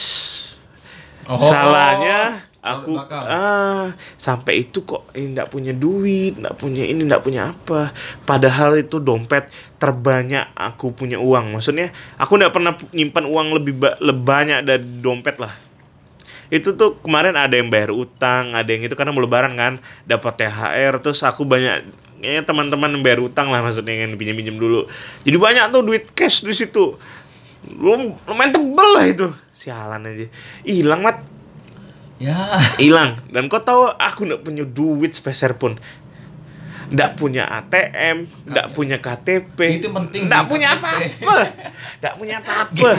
Oh. Salahnya aku ah sampai itu kok ini nggak punya duit, nggak punya ini, nggak punya apa. Padahal itu dompet terbanyak aku punya uang. Maksudnya aku nggak pernah nyimpan uang lebih ba- lebih banyak dari dompet lah. Itu tuh kemarin ada yang bayar utang, ada yang itu karena mau lebaran kan, dapat THR terus aku banyak kayaknya teman-teman bayar utang lah maksudnya yang pinjam-pinjam dulu. Jadi banyak tuh duit cash di situ. Lum- Lumayan tebel lah itu. Sialan aja. Hilang mat. Ya. Hilang. Dan kau tahu aku nggak punya duit sepeser pun. Nggak punya ATM nggak punya KTP Itu penting sih, punya apa-apa. Nggak punya apa-apa.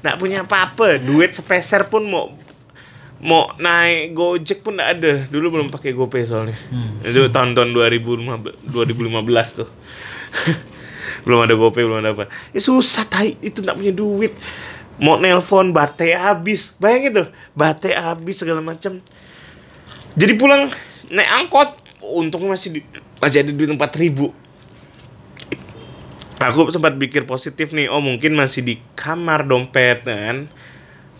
Nggak punya apa-apa. Duit sepeser pun mau mau naik Gojek pun nggak ada. Dulu belum pakai GoPay soalnya. Itu tahun-tahun 2015 2015 tuh. Belum ada GoPay belum ada apa. Ya susah tai. Itu nggak punya duit. Mau nelpon baterai habis. Bayangin tuh baterai habis segala macam. Jadi pulang naik angkot. Untung masih di, masih ada duit empat ribu. Aku sempat pikir positif nih oh mungkin masih di kamar dompet kan?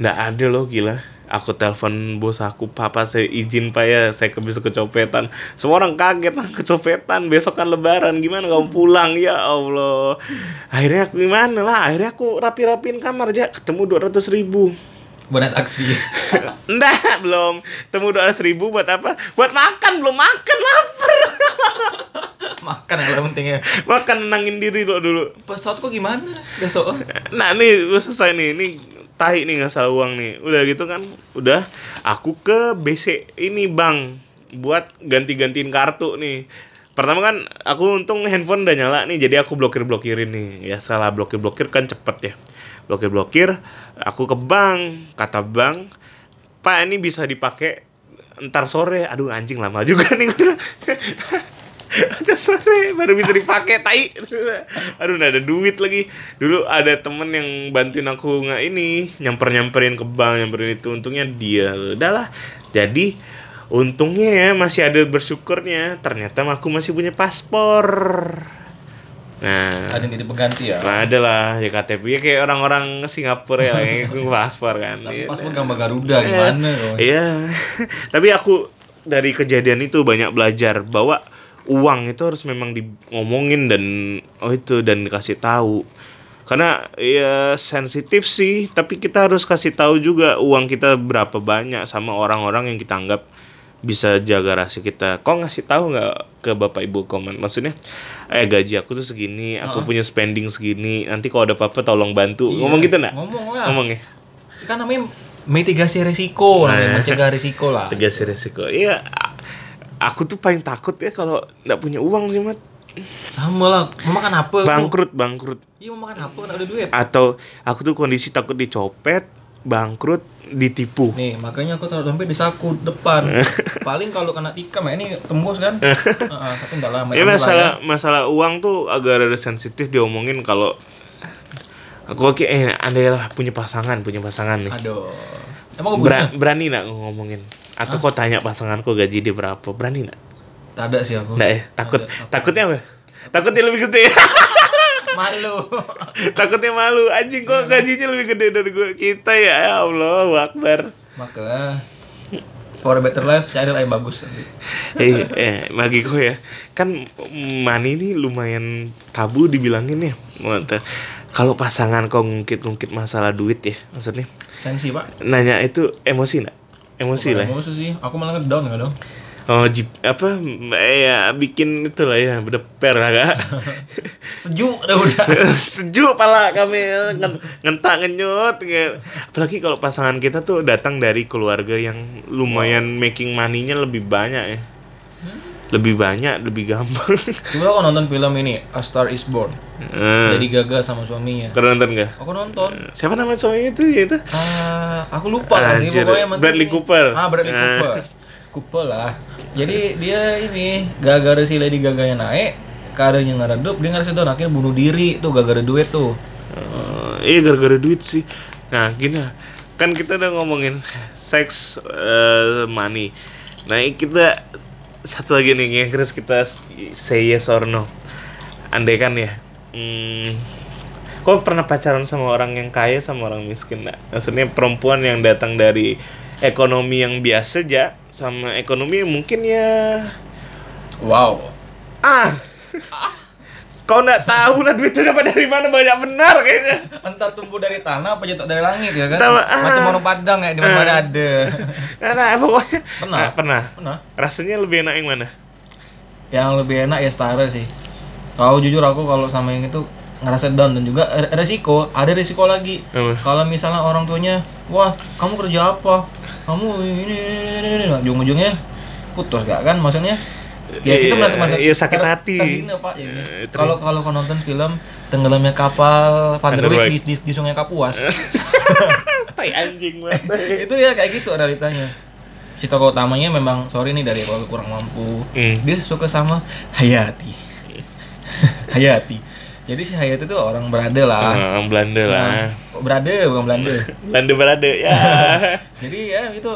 Nggak ada loh gila aku telepon bos aku papa saya izin pak ya. Saya ke bisa kecopetan. Semua orang kaget ah kecopetan. Besok kan lebaran. Gimana kamu pulang? Ya allah. Akhirnya aku gimana lah? Akhirnya aku rapi rapiin kamar aja ketemu dua ratus ribu Buat naik taksi. Enggak, belum. Temu dua ribu buat apa? Buat makan, belum makan, lapar. Makan yang paling penting ya. makan nenangin diri lo dulu. Pesawat kok gimana besok? Nah nih selesai nih, ini tahi nih nggak salah uang nih. Udah gitu kan, udah aku ke BC ini bang buat ganti-gantiin kartu nih. Pertama kan aku untung handphone udah nyala nih, jadi aku blokir blokirin nih. Ya salah blokir blokir kan cepet ya. Blokir blokir, aku ke bank, kata bank, Pak ini bisa dipakai ntar sore. Aduh anjing lama juga nih. Aja sore baru bisa dipakai tai. Aduh nggak ada duit lagi. Dulu ada temen yang bantuin aku nggak ini nyamper nyamperin ke bank nyamperin itu untungnya dia. Udahlah. Jadi untungnya ya masih ada bersyukurnya. Ternyata aku masih punya paspor. Nah, Ada yang jadi pengganti ya. Nah, ada lah ya KTP ya kayak orang-orang Singapura ya kayak paspor kan. Tapi Iya. paspor gambar Garuda gimana dong? Iya. Tapi aku dari kejadian itu banyak belajar bahwa uang itu harus memang ngomongin dan oh itu dan dikasih tahu. Karena ya sensitif sih, tapi kita harus kasih tahu juga uang kita berapa banyak sama orang-orang yang kita anggap bisa jaga rahasia kita. Kok ngasih tahu nggak ke bapak ibu komen? Maksudnya, eh gaji aku tuh segini, aku punya spending segini. Nanti kalau ada apa-apa tolong bantu. Iya, Ngomong gitu nggak? Ngomong lah. Ngomong ya. Kan namanya mitigasi resiko, namanya Nah. mencegah resiko lah. tegas resiko iya aku tuh paling takut ya kalau nggak punya uang sih mat Sama lah, mau makan apa? Bangkrut bangkrut Iya mau makan apa? Nggak ada duit. atau aku tuh kondisi takut dicopet bangkrut ditipu Nih, makanya aku taruh dompet di saku depan. Paling kalau kena tikam ya ini tembus kan. Heeh, tapi enggak lama. ya masalah masalah uang tuh agak ada sensitif diomongin kalau aku oke eh ada lah punya pasangan punya pasangan nih Aduh. Emang Bera- berani nggak ngomongin atau kok tanya pasanganku gaji dia berapa berani nggak Tak ada sih aku. nggak ya takut Ada, takut. takutnya apa takutnya lebih gede Malu. Takutnya malu anjing kok gajinya lebih gede dari gue kita ya ya Allah Akbar. Maka for a better life cari lah yang bagus. eh, eh bagi gue ya kan money ini lumayan tabu dibilangin ya. Kalau pasangan kau ngungkit-ngungkit masalah duit ya maksudnya Sensi pak. nanya itu emosi nggak? Emosi lah. ya? Emosi sih. Aku malah ngedown nggak dong. Oh jip, apa eh, ya bikin itu lah ya berdeper lah kak. Sejuk udah udah. sejuk pala kami ngen- ngentak ngenyut nge- apalagi kalau pasangan kita tuh datang dari keluarga yang lumayan making money-nya lebih banyak ya lebih banyak lebih gampang Coba aku nonton film ini A Star Is Born. Eh, Lady Gaga sama suaminya. kau nonton gak? Aku nonton. siapa nama suaminya itu ya itu Ah, aku lupa lah sih Anjir, pokoknya Bradley Cooper. Ah, Bradley. Cooper. Cooper lah. Jadi dia ini gara-gara si Lady Gaga naik, karirnya ngeredup, dia ngerasa down akhirnya bunuh diri tuh gara-gara duit tuh. Eh, iya gara-gara duit sih nah gini kan kita udah ngomongin seks eh, money nah kita satu lagi nih yang harus kita say yes or no andai kan ya hmm, kau pernah pacaran sama orang yang kaya sama orang miskin nggak? maksudnya perempuan yang datang dari ekonomi yang biasa aja sama ekonomi yang mungkin ya Wow. ah kau nggak tahu lah duitnya dapat dari mana banyak benar kayaknya Entah tumbuh dari tanah apa jatuh dari langit ya kan? Entah, ah. Macam orang Padang ya di mana ada. Nah, nah, pokoknya Pernah. Nah, pernah. Pernah. Rasanya lebih enak yang mana? Yang lebih enak ya setara sih. Tahu jujur aku kalau sama yang itu ngerasa down dan juga re- resiko, ada resiko lagi. Kalau misalnya orang tuanya, wah kamu kerja apa? Kamu ini, ini, ini, ujung-ujungnya putus gak kan? Maksudnya ya kita Iya, merasa merasa iya, sakit ter- hati. terhina, pak ya. Eh, Kalau kalau kau nonton film tenggelamnya kapal Vanderwijk di, di, di Sungai Kapuas, Tai anjing banget. itu ya kayak gitu realitanya. Si tokoh utamanya memang sorry nih dari keluarga kurang mampu. Hmm. Dia suka sama Hayati. Hayati. Jadi si Hayat itu orang berada lah. Orang Belanda lah. Nah, berada bukan Belanda. Belanda berada ya. Jadi ya itu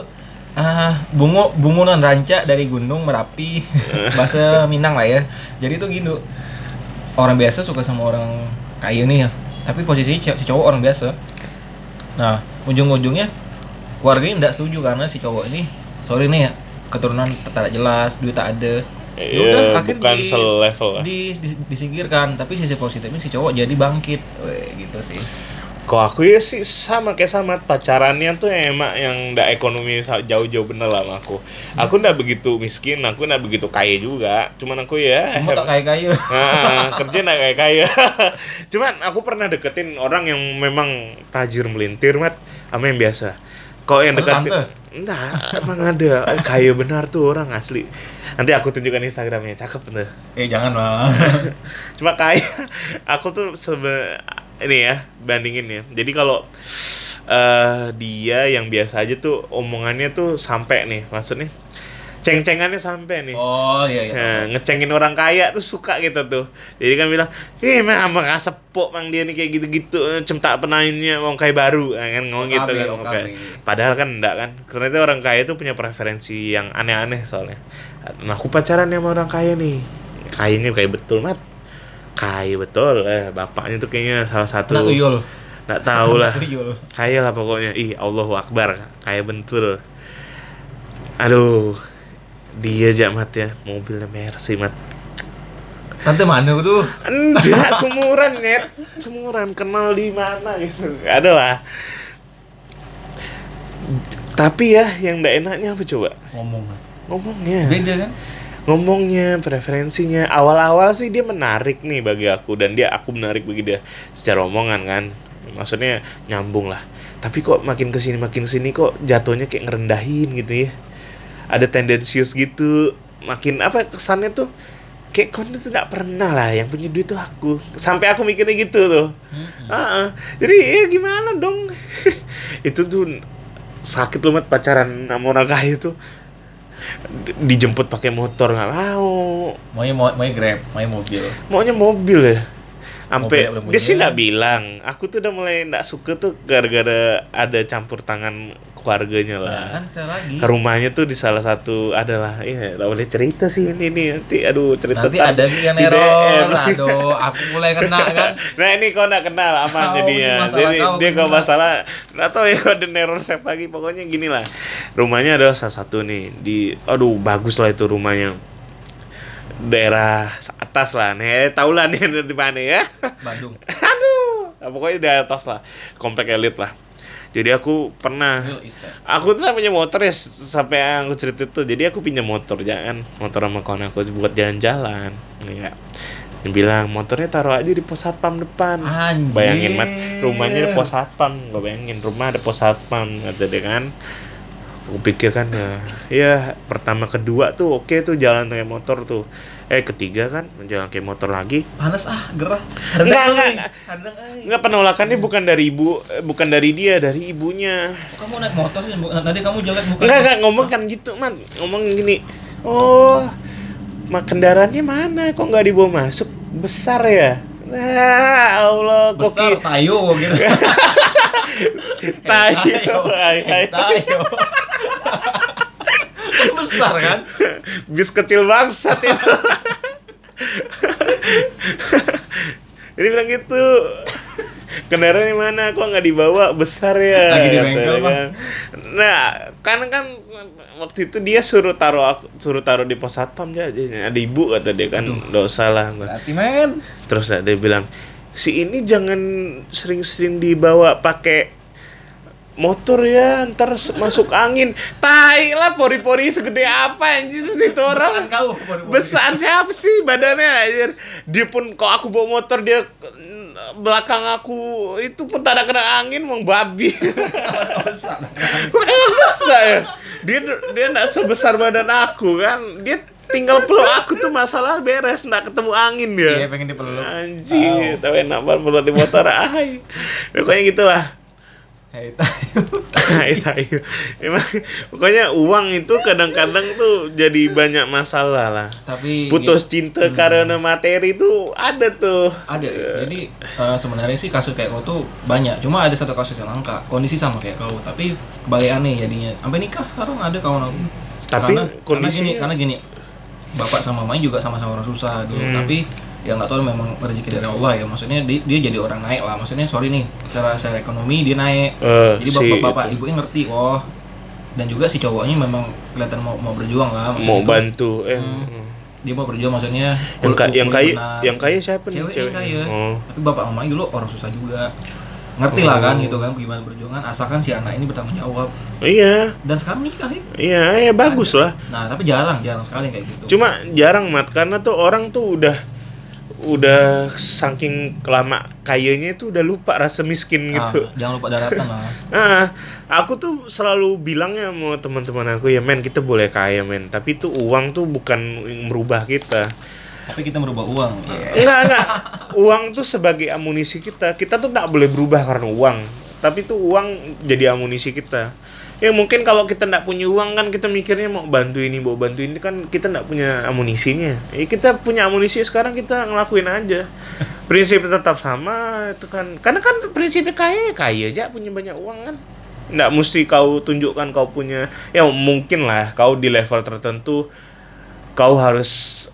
ah bungo bungunan ranca dari gunung merapi bahasa Minang lah ya. Jadi itu gitu. Orang biasa suka sama orang kaya nih ya. Tapi posisi si cowok orang biasa. Nah, ujung-ujungnya keluarganya tidak setuju karena si cowok ini sorry nih ya keturunan tak jelas, duit tak ada. Ya Iya, udah, bukan di- selevel lah. di, di- disingkirkan tapi sisi positifnya si cowok jadi bangkit Weh, gitu sih Kok aku ya sih sama kayak sama pacarannya tuh emang yang ndak ekonomi jauh-jauh bener lah sama aku. Aku ndak begitu miskin, aku ndak begitu kaya juga. Cuman aku ya kamu tak kayak kayu Ah, kerja nggak kayak kaya. Cuman aku pernah deketin orang yang memang tajir melintir, mat, sama yang biasa. Kok yang deketin? Enggak, emang ada. Kaya benar tuh orang asli. Nanti aku tunjukkan Instagramnya, cakep tuh. eh jangan lah Cuma kaya, aku tuh sebe ini ya bandingin ya. Jadi kalau eh dia yang biasa aja tuh omongannya tuh sampai nih, maksudnya ceng-cengannya sampai nih. oh iya iya Nah, ngecengin orang kaya tuh suka gitu tuh. Jadi kan bilang, "Ih, mah sama sepok mang dia nih kayak gitu-gitu, eh, cemtak penainnya mau kayak baru." Nah, kan ngomong gitu kan. Oke. Padahal kan enggak kan. Ternyata orang kaya tuh punya preferensi yang aneh-aneh soalnya. Nah, aku pacaran sama orang kaya nih. Kayaknya kayak betul, Mat. Kaya betul. Eh, bapaknya tuh kayaknya salah satu Anak tuyul Nggak tahu lah. Kaya lah pokoknya. Ih, Allahu Akbar. Kaya bentul. Aduh. Dia aja mat ya. Mobilnya Mercy mat. tante mana tuh Enggak, semuran net. Semuran kenal di mana gitu. Ada lah. Tapi ya yang enggak enaknya apa coba? ngomong Ngomongnya. beda kan Ngomongnya, preferensinya. Awal-awal sih dia menarik nih bagi aku dan dia aku menarik bagi dia secara omongan kan. Maksudnya nyambung lah. Tapi kok makin ke sini makin ke sini kok jatuhnya kayak ngerendahin gitu ya. Ada tendensius gitu. Makin apa kesannya tuh kayak kau tuh tidak pernah lah yang punya duit tuh aku. Sampai aku mikirnya gitu tuh. Ah, ah. jadi ya gimana dong? itu tuh sakit loh mat pacaran sama orang kaya Di- dijemput pakai motor nggak mau maunya mau maunya grab maunya mobil maunya mobil ya sampai dia sih nggak bilang aku tuh udah mulai nggak suka tuh gara-gara ada campur tangan keluarganya lah. Nah, kan sekali lagi. Rumahnya tuh di salah satu adalah ya nggak boleh cerita sih ini nih nanti aduh cerita nanti ada yang di error. Aduh aku mulai kena kan. Nah ini kau nggak kenal aman Kau jadinya. jadi kau dia kalau kena. masalah tahu ya ada neror saya pagi pokoknya gini lah. Rumahnya adalah salah satu nih di aduh bagus lah itu rumahnya. Daerah atas lah nih tahu lah nih di mana ya. Bandung. Aduh Nah, pokoknya di atas lah komplek elit lah jadi aku pernah. Aku tuh punya motor ya sampai yang aku cerita tuh. Jadi aku pinjam motor jangan motor sama kawan aku buat jalan-jalan ya dia bilang motornya taruh aja di pos satpam depan. Anjir. bayangin mat. Rumahnya di pos satpam. Gak bayangin rumah ada pos satpam kata dia kan. Aku pikir kan ya ya pertama kedua tuh oke tuh jalan pakai motor tuh eh ketiga kan jalan kayak motor lagi panas ah gerah Enggak, enggak, enggak. Penolakannya bukan dari ibu, eh, bukan dari dia, dari ibunya. Kok kamu naik motor tadi kamu jelek bukan Enggak, enggak ngomong kan gitu, man. Ngomong gini. Oh, mak kendaraannya mana? Kok nggak dibawa masuk? Besar ya? Nah, Allah, kok besar ki- tayo gitu tayo. Ay, ay. tayo besar kan Bis kecil bangsat itu. Jadi bilang gitu. Kendaraannya mana? Kok nggak dibawa? Besar ya. Lagi di bengkel, Bang. kan. Nah, kan kan waktu itu dia suruh taruh aku suruh taruh di pos satpam aja. Ada ibu kata dia kan, nggak usah lah. berarti men Terus lah dia bilang, si ini jangan sering-sering dibawa pakai motor ya ntar masuk angin. Tai lah pori-pori segede apa anjir itu orang. Besar kau besar siapa sih badannya anjir? Dia pun kok aku bawa motor dia mm, belakang aku itu pun tak ada kena angin mau babi. Besar besar ya. Dia dia nggak sebesar badan aku kan? Dia tinggal peluk aku tuh masalah beres nggak ketemu angin dia. Iya pengen dipeluk. Anjir, tapi enak banget peluk di motor ay. Pokoknya gitulah. Hei, tayo. Tai tai. Emang pokoknya uang itu kadang-kadang tuh jadi banyak masalah lah. Tapi Putus cinta karena materi tuh ada tuh. ada jadi eh, sebenarnya sih kasus kayak kau tuh banyak cuma ada satu kasus yang langka kondisi sama kayak kau tapi kebalikannya jadinya sampai nikah sekarang ada kawan aku Tapi karena, karena kondisinya- gini karena gini bapak sama mamanya juga sama-sama orang susah dulu Hmm. tapi ya nggak tahu memang rezeki dari Allah ya. Maksudnya dia, dia jadi orang naik lah. Maksudnya sorry nih secara secara ekonomi dia naik. Eh, jadi si bapak bapak itu. ibunya ngerti oh. Dan juga si cowoknya memang kelihatan mau mau berjuang lah. Maksudnya mau itu, bantu eh. Hmm. dia mau berjuang maksudnya yang kaya yang kaya siapa nih? cewek yang kaya oh. Tapi bapak mamanya dulu orang susah juga. Ngerti lah kan gitu kan gimana perjuangan asalkan si anak ini bertanggung jawab. Iya. Dan sekarang nikah sih iya ya bagus lah. Nah tapi jarang jarang sekali kayak gitu. Cuma jarang mat karena tuh orang tuh udah udah saking lama kayanya itu udah lupa rasa miskin Ah, gitu. jangan lupa daratan lah. Ah, aku tuh selalu bilangnya sama teman-teman aku ya men kita boleh kaya men. Tapi itu uang tuh bukan merubah kita. Tapi kita merubah uang Iya. enggak enggak. Uang tuh sebagai amunisi kita. Kita tuh nggak boleh berubah karena uang. Tapi tuh uang jadi amunisi kita ya mungkin kalau kita nggak punya uang kan kita mikirnya mau bantu ini mau bantu ini kan kita nggak punya amunisinya. Ya kita punya amunisi sekarang kita ngelakuin aja. Prinsip tetap sama itu kan. Karena kan prinsipnya kaya ya kaya aja punya banyak uang kan. Nggak mesti kau tunjukkan kau punya ya mungkin lah kau di level tertentu kau harus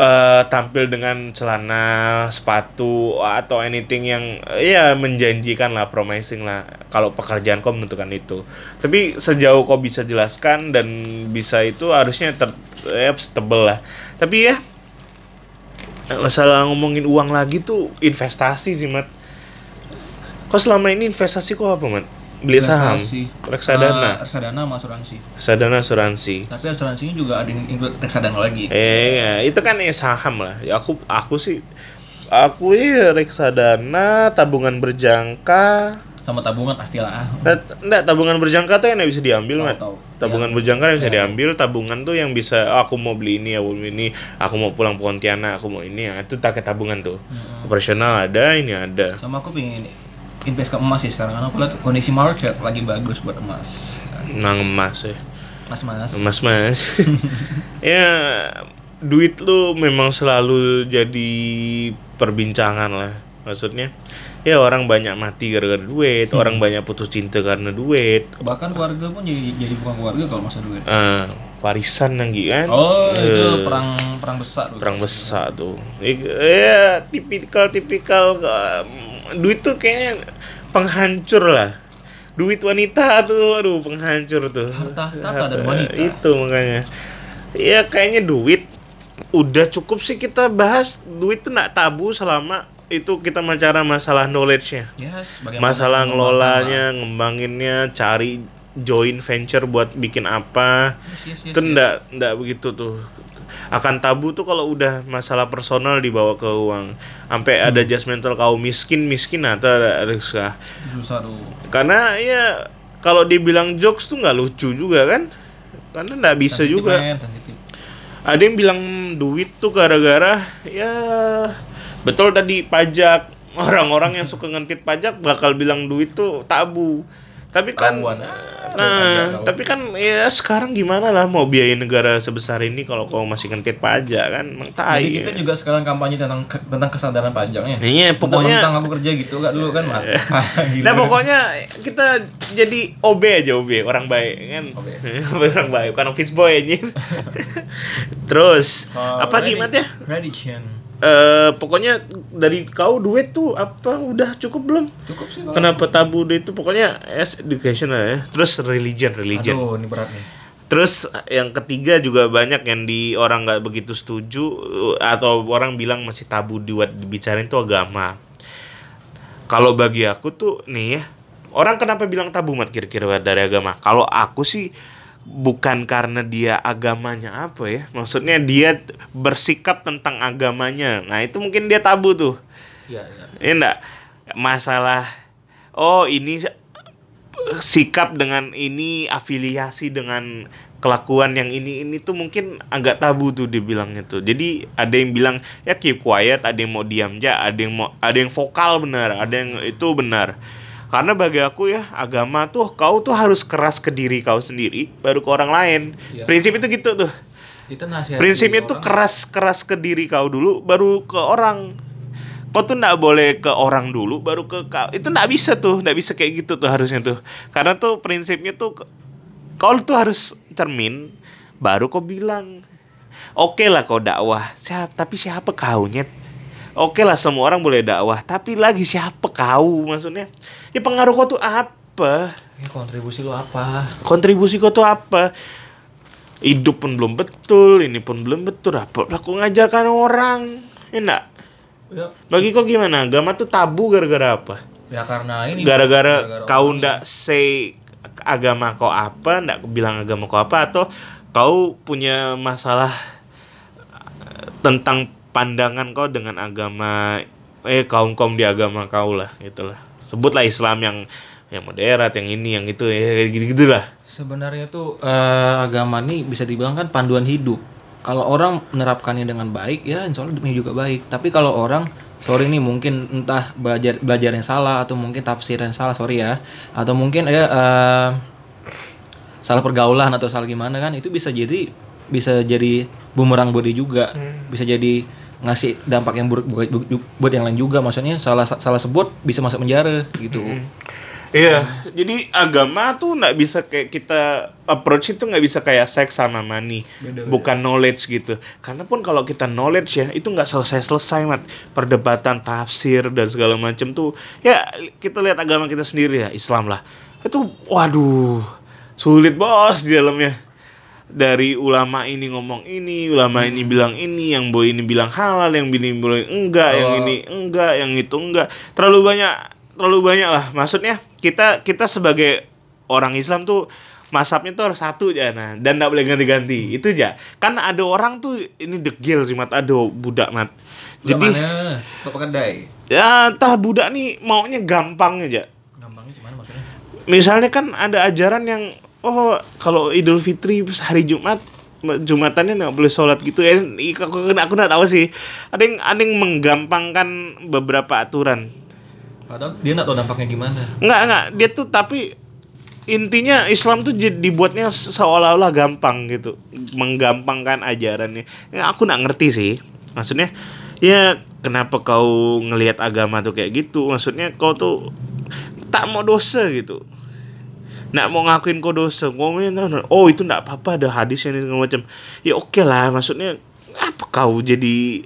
eh, tampil dengan celana, sepatu atau anything yang eh, ya menjanjikan lah, promising lah. Kalau pekerjaan kau menentukan itu. Tapi sejauh kau bisa jelaskan dan bisa itu harusnya ter ya tebel lah. Tapi ya masalah ngomongin uang lagi tuh investasi sih mat. Kau selama ini investasi kau apa mat? Beli saham, reksadana, Eh, reksadana sama asuransi reksadana asuransi. tapi asuransinya juga ada yang include reksadana lagi Eh, ya, itu kan ya saham lah. Ya, aku aku sih aku ya reksadana, tabungan berjangka. sama tabungan pastilah Nah, enggak, tabungan berjangka tuh yang bisa diambil, Mat. Tabungan Yang- berjangka yang bisa ya. diambil, tabungan tuh yang bisa oh, aku mau beli ini, aku mau ini, aku mau pulang Pontianak, aku mau ini, ya, itu pakai tabungan tuh. Mm-mm. Operasional ada, ini ada. sama aku pengen invest ke emas sih sekarang karena aku lihat kondisi market lagi bagus buat emas Nang emas ya. mas mas Mas mas. ya duit lu memang selalu jadi perbincangan lah. Maksudnya ya orang banyak mati gara-gara duit, orang banyak putus cinta karena duit. bahkan keluarga pun jadi jadi bukan keluarga kalau masa duit Eh, warisan lagi kan. oh itu Eh, perang perang besar tuh. perang besar tuh. Ya tipikal tipikal eh, duit tuh kayaknya penghancur lah. Duit wanita tuh, aduh penghancur tuh. Harta tahta dari wanita. Itu makanya. Ya kayaknya duit udah cukup sih kita bahas duit tuh nggak tabu selama itu kita bicara masalah knowledge-nya. yes Masalah ngelolanya, ngembanginnya, cari joint venture buat bikin apa. yes, yes, yes, itu yes. ndak ndak begitu tuh. Akan tabu tuh kalau udah masalah personal dibawa ke uang. Sampai ada judgmental kau miskin miskin atau ada ada- susah. Karena ya kalau dibilang jokes tuh nggak lucu juga kan? Karena nggak bisa Sensitif, juga. sensitif. ada yang bilang duit tuh gara-gara ya betul tadi pajak. Orang-orang yang suka ngentit pajak bakal bilang duit tuh tabu tapi kan ah, nah tahu. tapi kan ya sekarang gimana lah mau biayain negara sebesar ini kalau kau masih ngentit pajak kan emang tai Jadi kita ya. juga sekarang kampanye tentang tentang kesadaran pajaknya. Iya, pokoknya- tentang aku kerja gitu gak dulu kan, Mat. Ah, gila. Nah pokoknya kita jadi OB aja OB orang baik kan OB. OB orang baik bukan office boy anjir terus Oh, apa gimana ya Ready, Eh pokoknya dari kau duit tuh apa udah cukup belum Cukup sih kenapa tabu deh itu pokoknya as education lah ya terus religion religion Aduh, ini berat nih. Terus yang ketiga juga banyak yang di orang nggak begitu setuju uh, atau orang bilang masih tabu buat dibicarain itu agama. Kalau bagi aku tuh nih ya, orang kenapa bilang tabu mat kira-kira dari agama? Kalau aku sih bukan karena dia agamanya apa ya, maksudnya dia bersikap tentang agamanya. Nah itu mungkin dia tabu tuh. Iya, iya. Ini enggak masalah oh ini sikap dengan ini afiliasi dengan kelakuan yang ini ini tuh mungkin agak tabu tuh dibilangnya tuh. Jadi ada yang bilang ya keep quiet, ada yang mau diam aja, ada yang mau ada yang vokal benar, ada yang itu benar. Karena bagi aku ya agama tuh kau tuh harus keras ke diri kau sendiri baru ke orang lain. Iya. Prinsip itu gitu tuh. Kita Prinsipnya tuh keras keras ke diri kau dulu baru ke orang. Kau tuh nggak boleh ke orang dulu baru ke kau. Itu nggak bisa tuh, nggak bisa kayak gitu tuh harusnya tuh. Karena tuh prinsipnya tuh kau tuh harus cermin baru kau bilang. Oke lah kau dakwah, tapi siapa kau nyet? Oke lah semua orang boleh dakwah, tapi lagi siapa kau maksudnya? Ya pengaruh kau tuh apa? Ya, kontribusi lu apa? kontribusi kau tuh apa? Hidup pun belum betul ini pun belum betul apa aku ngajarkan orang? Enak? Ya, bagi kau gimana? Agama tuh tabu gara-gara apa? Ya karena ini. Gara-gara kau ndak say agama kau apa ndak bilang agama kau apa atau kau punya masalah eh, tentang pandangan kau dengan agama eh kaum kaum di agama kau lah gitulah sebutlah Islam yang yang moderat yang ini yang itu ya gitu gitulah Sebenarnya tuh eh, agama ini bisa dibilang kan panduan hidup. Kalau orang menerapkannya dengan baik, ya insya Allah hidupnya juga baik. Tapi kalau orang, sorry nih mungkin entah belajar belajar yang salah atau mungkin tafsir yang salah, sorry ya. Atau mungkin ya eh, salah pergaulan atau salah gimana kan, itu bisa jadi bisa jadi bumerang dia juga. Bisa jadi ngasih dampak yang buruk buat, buat yang lain juga. Maksudnya salah salah sebut bisa masuk penjara gitu. Iya, jadi agama tuh nggak bisa kayak kita approach itu nggak bisa kayak seks sama money, bukan knowledge gitu. Karena pun kalau kita knowledge ya itu nggak selesai selesai mat perdebatan tafsir dan segala macam tuh ya kita lihat agama kita sendiri ya Islam lah itu waduh sulit bos di dalamnya dari ulama ini ngomong ini, ulama ini bilang ini, yang boy ini bilang halal, yang ini bilang enggak, yang Kalau- ini enggak, yang itu enggak. Terlalu banyak, terlalu banyak lah. Maksudnya kita kita sebagai orang Islam tuh masabnya tuh harus satu ya nah dan nggak boleh ganti-ganti itu aja kan ada orang tuh ini degil sih mat ada budak mat jadi mana? Kedai? ya entah budak nih maunya gampang aja Gampangnya gimana maksudnya? misalnya kan ada ajaran yang oh kalau Idul Fitri hari Jumat Jumatannya nggak boleh sholat gitu. Ya aku aku nggak tahu sih. Ada yang ada yang menggampangkan beberapa aturan. Padahal dia nggak tahu dampaknya gimana. nggak nggak. Dia tuh tapi intinya Islam tuh dibuatnya se- seolah-olah gampang gitu. Menggampangkan ajarannya. Ya, aku nggak ngerti sih. Maksudnya ya kenapa kau ngelihat agama tuh kayak gitu? Maksudnya kau tuh tak mau dosa gitu nggak mau ngakuin kau dosa ngomongin oh itu nggak apa-apa ada hadisnya ini segala macam ya oke lah maksudnya apa kau jadi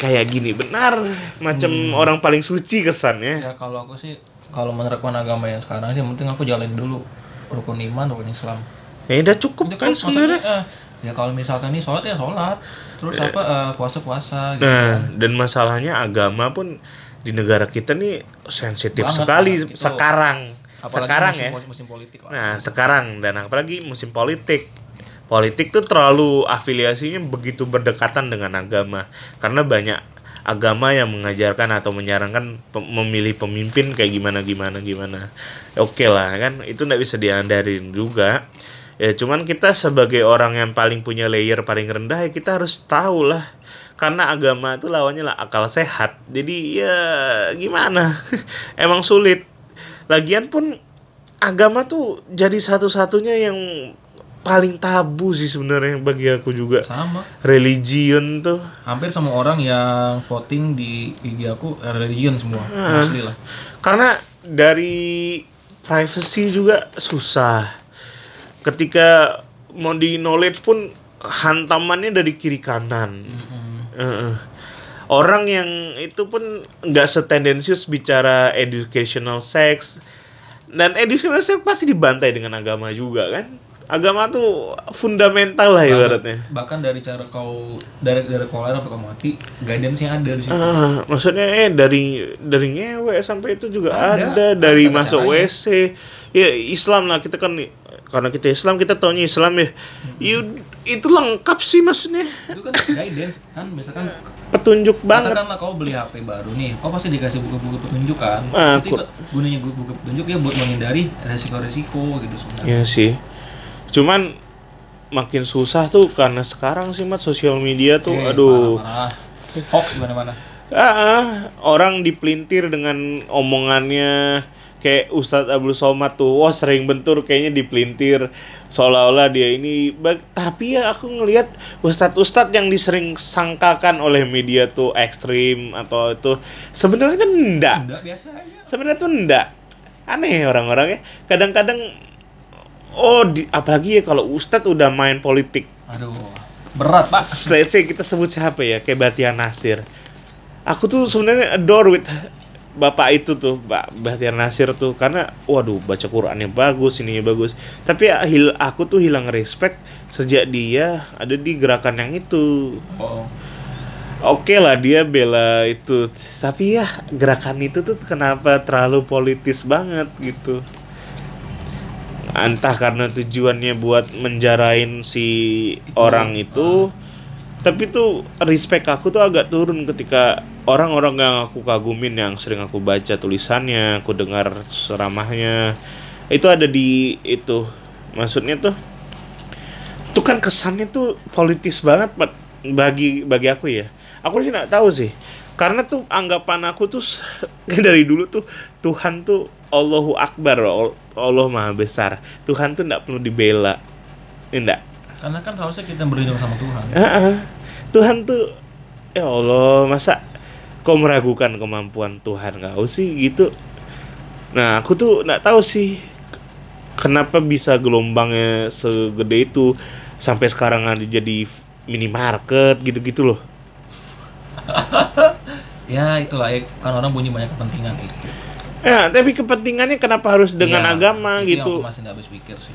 kayak gini benar macam orang paling suci kesannya Ya kalau aku sih kalau menerapkan agama yang sekarang sih, yang penting aku jalanin dulu rukun iman, rukun Islam. ya udah cukup Itu kan sebenarnya eh, ya kalau misalkan nih sholat ya sholat, terus apa eh, puasa puasa gitu. Nah, dan masalahnya agama pun di negara kita nih sensitif Banget, sekali banget. Itu- sekarang. Apalagi sekarang musim, ya. musim politik lah. Nah, sekarang dan apalagi musim politik. Politik tuh terlalu afiliasinya begitu berdekatan dengan agama. Karena banyak agama yang mengajarkan atau menyarankan memilih pemimpin kayak gimana gimana gimana. Oke lah kan, itu nggak bisa diandarin juga. Ya cuman kita sebagai orang yang paling punya layer paling rendah ya kita harus tahu lah. Karena agama itu lawannya lah akal sehat. Jadi ya gimana? Emang sulit. Lagian pun agama tuh jadi satu-satunya yang paling tabu sih sebenarnya bagi aku juga. Sama. Religion tuh. Hampir semua orang yang voting di IG aku eh, religion semua. Asli lah. Karena dari privacy juga susah. Ketika mau di knowledge pun hantamannya dari kiri kanan. Heeh. Orang yang itu pun nggak setendensius bicara educational sex dan educational sex pasti dibantai dengan agama juga kan. Agama tuh fundamental lah ibaratnya. Bahkan dari cara kau dari dari kau lahir sampai kau mati, guidance yang ada di situ. Ah, maksudnya eh dari dari ngewe sampai itu juga ada, Ada, dari ada masuk caranya. WC. Ya Islam lah kita kan karena kita Islam kita taunya Islam ya. Ya, itu lengkap sih maksudnya. Itu kan guidance kan misalkan Petunjuk banget. Katakanlah kau beli HP baru nih, kau pasti dikasih buku-buku petunjuk kan. Ah, itu ikut- gunanya buku petunjuk ya buat menghindari resiko-resiko gitu sebenarnya. Ya sih. Cuman makin susah tuh karena sekarang sih mat sosial media tuh Eh, aduh. Hoax mana-mana. Ah, ah, orang dipelintir dengan omongannya kayak Ustadz Abdul Somad tuh wah sering bentur kayaknya dipelintir. Seolah-olah dia ini tapi ya aku ngelihat Ustadz-Ustadz yang disering sangkakan oleh media tuh ekstrim atau itu sebenarnya kan enggak sebenarnya tuh enggak aneh orang-orangnya kadang-kadang oh di, apalagi ya kalau Ustadz udah main politik. Aduh, berat pak. let's say kita sebut siapa ya kayak Batiar Nasir. Aku tuh sebenarnya adore with bapak itu tuh Pak Bahtiar Nasir tuh karena waduh baca Qurannya bagus ininya bagus. Tapi ya, hil aku tuh hilang respect sejak dia ada di gerakan yang itu. Oh. oke lah dia bela itu. Tapi ya gerakan itu tuh kenapa terlalu politis banget gitu. Entah karena tujuannya buat menjarain si orang itu tapi tuh respect aku tuh agak turun ketika orang-orang yang aku kagumin yang sering aku baca tulisannya aku dengar ceramahnya itu ada di itu. Maksudnya tuh itu kan kesannya tuh politis banget bagi bagi aku ya. Aku sih nggak tahu sih karena tuh anggapan aku tuh dari dulu tuh Tuhan tuh Allahu Akbar Al- Allah maha besar. Tuhan tuh nggak perlu dibela enggak Karena kan harusnya kita berlindung sama Tuhan. Heeh. Tuhan tuh ya Allah masa kau meragukan kemampuan Tuhan kau sih gitu nah aku tuh nggak tahu sih kenapa bisa gelombangnya segede itu sampai sekarang ada jadi minimarket gitu-gitu loh Ya itulah ya, kan orang punya banyak kepentingan gitu. ya tapi kepentingannya kenapa harus dengan Iya, agama itu yang gitu Aku masih nggak habis pikir sih.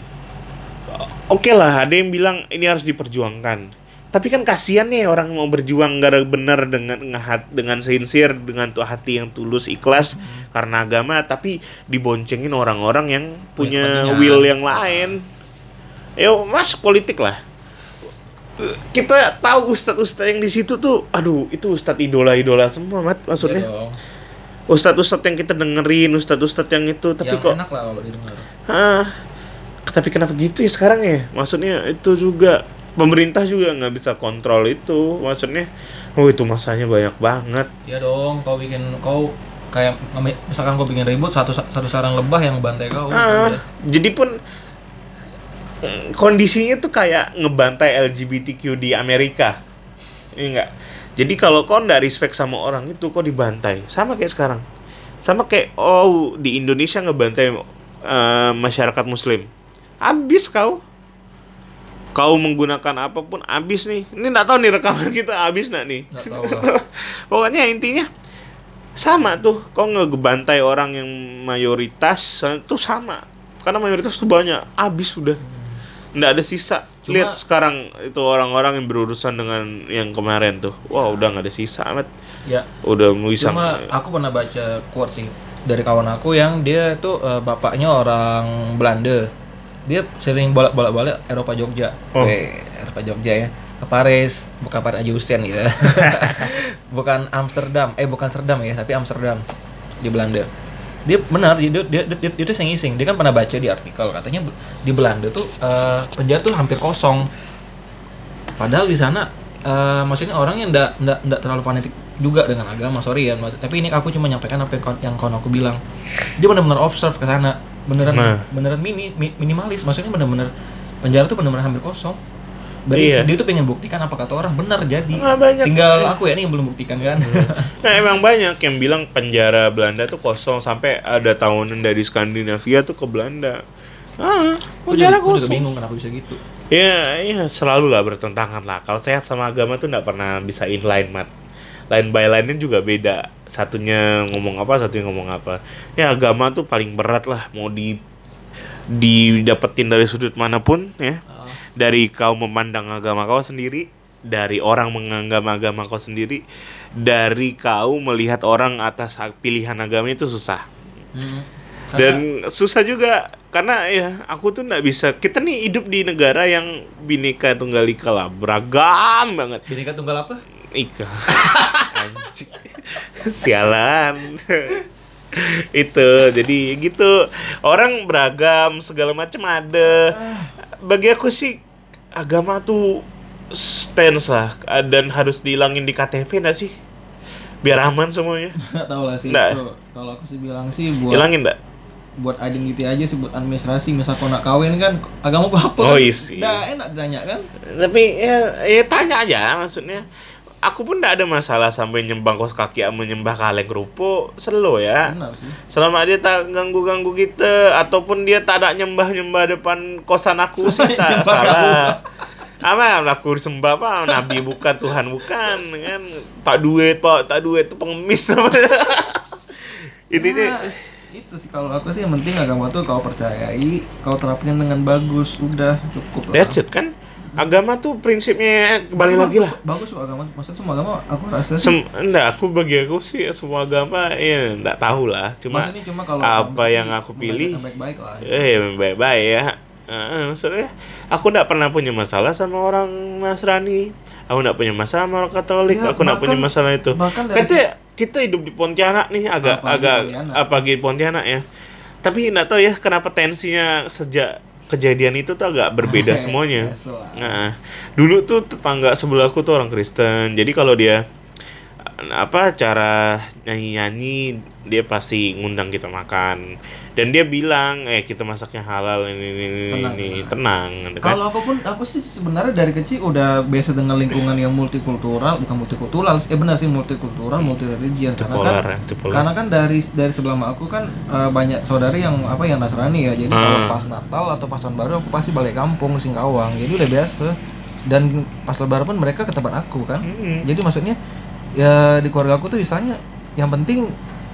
Oke lah ada yang bilang ini harus diperjuangkan. Tapi kan kasihan nih orang mau berjuang gara benar dengan ngehat dengan sincere dengan tuh hati yang tulus ikhlas karena agama tapi diboncengin orang-orang yang punya will yang lain. Yo masuk politik lah. Kita tahu ustadz-ustadz yang di situ tuh aduh itu ustadz idola-idola semua mat maksudnya. Iya ustadz-ustadz yang kita dengerin ustadz-ustadz yang itu tapi yang kok enak lah kalau didengar. Hah, tapi kenapa gitu ya sekarang ya? Maksudnya itu juga pemerintah juga nggak bisa kontrol itu. Maksudnya, oh itu masanya banyak banget. Ya dong, kau bikin kau kayak misalkan kau bikin ribut satu satu sarang lebah yang bantai kau. Ah, udah. jadi pun kondisinya tuh kayak ngebantai LGBTQ di Amerika. Iya enggak? Jadi kalau kau nggak respect sama orang itu kau dibantai. Sama kayak sekarang. Sama kayak oh di Indonesia ngebantai eh, masyarakat muslim. Abis kau. Kau menggunakan apa pun abis nih. Ini nggak tahu nih rekaman kita abis nggak nih. Tahu lah. Pokoknya intinya sama tuh. Kau ngebantai orang yang mayoritas itu sama. Karena mayoritas tuh banyak. Abis udah. Nggak ada sisa. Cuma- Lihat sekarang itu orang-orang yang berurusan dengan yang kemarin tuh. Wah udah nggak ada sisa amat. Ya, Udah bisa. cuma aku pernah baca quote sih dari kawan aku yang dia tuh eh, bapaknya orang Belanda. Dia sering bolak-balik Eropa Jogja. Oh. Weh, Eropa Jogja ya. Ke Paris, bukan Paris Hussein ya. bukan Amsterdam, eh bukan Amsterdam ya, tapi Amsterdam di Belanda. Dia benar, dia dia dia, dia, dia tuh iseng Dia kan pernah baca di artikel katanya di Belanda tuh eh, penjara tuh hampir kosong. Padahal di sana eh, maksudnya orang yang ndak ndak ndak terlalu fanatik juga dengan agama, sorry ya. Mas. Tapi ini aku cuma nyampaikan apa yang yang kawan aku bilang. Dia benar-benar observe ke sana, beneran Nah. beneran mini mi- minimalis. Maksudnya benar-benar penjara tuh benar-benar hampir kosong. Berarti Iya. dia tuh pengen buktikan apa kata orang benar jadi. Nggak banyak. Tinggal aku ya nih yang belum buktikan kan. Nah emang banyak yang bilang penjara Belanda tuh kosong sampai ada tahunan dari Skandinavia tuh ke Belanda. Ah, Aku penjara juga, aku juga kosong. bingung kenapa bisa gitu. Ya, ya selalu lah bertentangan lah. Kalau sehat sama agama tuh nggak pernah bisa inline mat. Line by line juga beda. Satunya ngomong apa, satunya ngomong apa. Ya agama tuh paling berat lah. Mau di didapetin dari sudut mana pun ya. Dari kau memandang agama kau sendiri, dari orang menganggap agama kau sendiri, dari kau melihat orang atas pilihan agama itu susah Hmm. dan susah juga karena ya aku tuh nggak bisa kita nih hidup di negara yang bineka tunggal ika lah beragam banget Bineka tunggal apa? Ika sialan itu jadi gitu orang beragam segala macam ada bagi aku sih agama tuh stance lah dan harus dihilangin di KTP nggak sih biar aman semuanya Nggak tahu lah sih. Itu. Kalau aku sih bilang sih buat hilangin nggak buat identity aja sih buat administrasi misal kau nak kawin kan agama gua apa Oh, kan? isi. Dah enak tanya kan Tapi ya, ya tanya aja maksudnya. Aku pun tidak ada masalah sampai nyembah kos kaki sama menyembah kaleng kerupuk, selo ya. benar sih. Selama dia tak ganggu-ganggu kita ataupun dia tak ada nyembah-nyembah depan kosan aku sih tak Nyembah salah. Apa aku sembah apa nabi bukan Tuhan bukan kan? Tak duit pak. Tak duit itu pengemis. Intinya Ya, itu sih kalau aku sih yang penting agama tuh kau percayai kau terapkan dengan bagus. Udah cukup lah. That's it kan. Agama tuh prinsipnya kembali lagi lah. bagus kok agama maksudnya semua agama aku rasa sih Sem enggak, aku bagi aku sih semua agama ya enggak tahu lah. Cuma maksudnya cuma kalau apa yang aku pilih baik-baik lah eh baik-baik ya. Eh, maksudnya aku enggak pernah punya masalah sama orang Nasrani. Aku enggak punya masalah sama orang Katolik. Ya, aku enggak punya masalah itu. Kita kita hidup di Pontianak nih agak Apalagi agak Pontianak. apalagi Pontianak ya. Tapi enggak tahu ya kenapa tensinya sejak kejadian itu tuh agak berbeda semuanya. Biasalah. Nah, dulu tuh tetangga sebelahku tuh orang Kristen. Jadi kalau dia apa cara nyanyi-nyanyi dia pasti ngundang kita makan. Dan dia bilang, "Eh, kita masaknya halal ini ini ini, Tenang, ini." tenang." gitu kan. Kalau apa pun aku sih sebenarnya dari kecil udah biasa dengan lingkungan yang multikultural, bukan multikultural, eh benar sih multikultural, multi religion karena kan ya, karena kan dari dari sebelah aku kan eh, banyak saudari yang apa yang Nasrani ya. Jadi kalau Hmm. pas Natal atau pas tahun baru aku pasti balik kampung Singkawang. Jadi udah biasa. Dan pas lebaran pun mereka ke tempat aku kan. Mm. Jadi maksudnya ya di keluarga aku tuh misalnya yang penting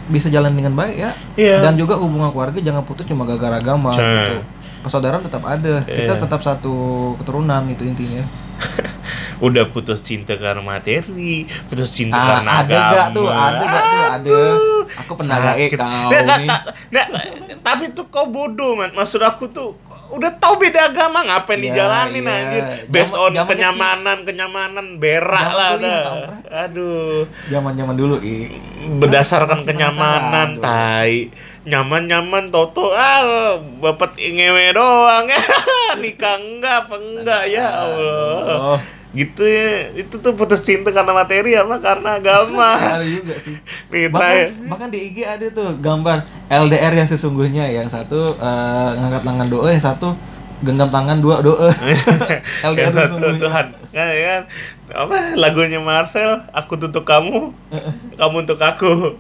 bisa jalan dengan baik ya. Iya. Dan juga hubungan keluarga jangan putus cuma gara-gara agama Cah. gitu. Persaudaraan tetap ada. Kita Iya. tetap satu keturunan itu intinya. Udah putus cinta karena materi, putus cinta Ah, karena ada agama. gak tuh? Ada gak tuh? Ada. Aku pernah gak kau nih. tapi tuh kau bodoh man. Maksud aku tuh udah tahu beda agama ngapain Iya, dijalanin iya. anjir? Based Zaman- on zaman kenyamanan kenyamanan berak Zaman lah dah. aduh. Zaman-zaman dulu, I. berdasarkan Masih kenyamanan tai. Nyaman-nyaman toto ah bapak ngewe doang ya. Nikah enggak apa enggak ya Allah. Oh, gitu ya. Itu tuh putus cinta karena materi apa karena agama? Ada juga sih. nih Bahkan, bahkan di IG ada tuh gambar LDR yang sesungguhnya yang satu eh, ngangkat tangan doa, yang satu genggam tangan dua doa. LDR yang satu sesungguhnya. Tuhan. Ya, ya kan? Apa lagunya Marcel aku untuk kamu kamu untuk aku.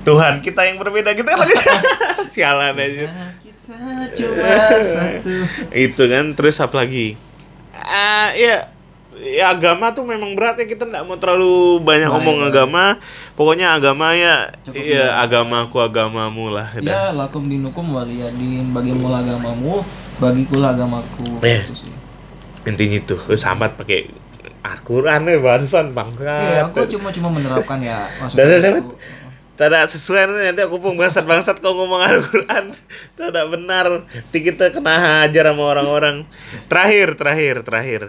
Tuhan kita yang berbeda kita lagi sialan aja. Kita cuma satu. itu kan terus apa lagi? Ah ya ya agama tuh memang berat ya kita nggak mau terlalu banyak Baik, ngomong baik. agama pokoknya agama ya Cukup ya ya. agamaku agamamu lah udah. Ya, lakum dinukum waliyadin, bagimu agamamu, bagiku lah agamaku. Sih. intinya itu sambat pakai Al-Quran ya barusan bangsa Iya, aku cuma cuma menerapkan ya maksudnya. tidak sesuai nanti aku pun bangsat-bangsat kau ngomong Al-Quran tidak benar nanti kita kena hajar sama orang-orang terakhir terakhir terakhir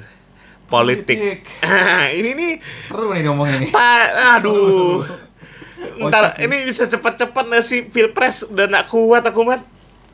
politik ini nih Seru nih ngomongnya nih. Ta- aduh. Seru, Ntar ini bisa cepat-cepat nggak sih pilpres udah nggak kuat aku mat.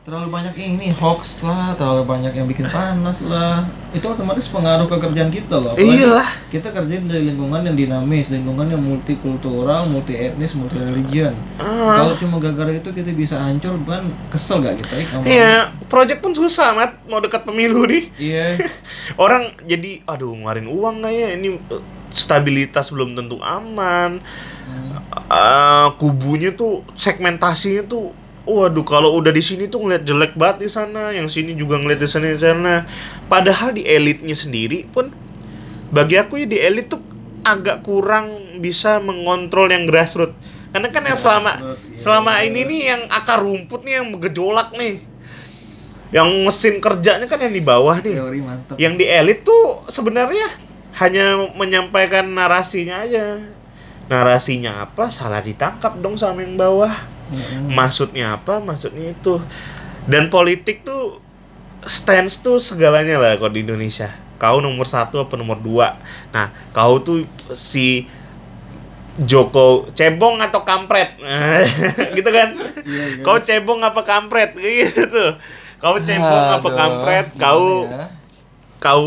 Terlalu banyak ini hoax lah, terlalu banyak yang bikin panas lah. Itu otomatis pengaruh ke kerjaan kita loh. Apalagi Iyalah. Kita kerjain dari lingkungan yang dinamis, lingkungan yang multikultural, multi etnis, multi religion. Ah. Kalau cuma gara-gara itu kita bisa hancur, kan kesel gak kita? Eh, Iya, project pun susah mat mau dekat pemilu nih. Iya. Orang jadi aduh ngeluarin uang nggak ya ini eh, stabilitas belum tentu aman. Eh, kubunya tuh segmentasinya tuh Waduh, kalau udah di sini tuh ngeliat jelek banget di sana, yang sini juga ngeliat di sana di sana. Padahal di elitnya sendiri pun, bagi aku ya di elit tuh agak kurang bisa mengontrol yang grassroots. Karena kan yang selama iya. selama ini nih yang akar rumput nih yang gejolak nih, yang mesin kerjanya kan yang di bawah nih. Teori. Yang di elit tuh sebenarnya hanya menyampaikan narasinya aja. Narasinya apa? Salah ditangkap dong sama yang bawah. Mm-mm. Maksudnya apa? Maksudnya itu. Dan politik tuh stance tuh segalanya lah kalau di Indonesia. Kau nomor satu apa nomor dua? Nah, kau tuh si Joko cebong atau kampret, gitu kan? Iya, iya. Kau cebong apa kampret? Gitu. Kau cebong apa Aduh, kampret? gimana Kau ya? kau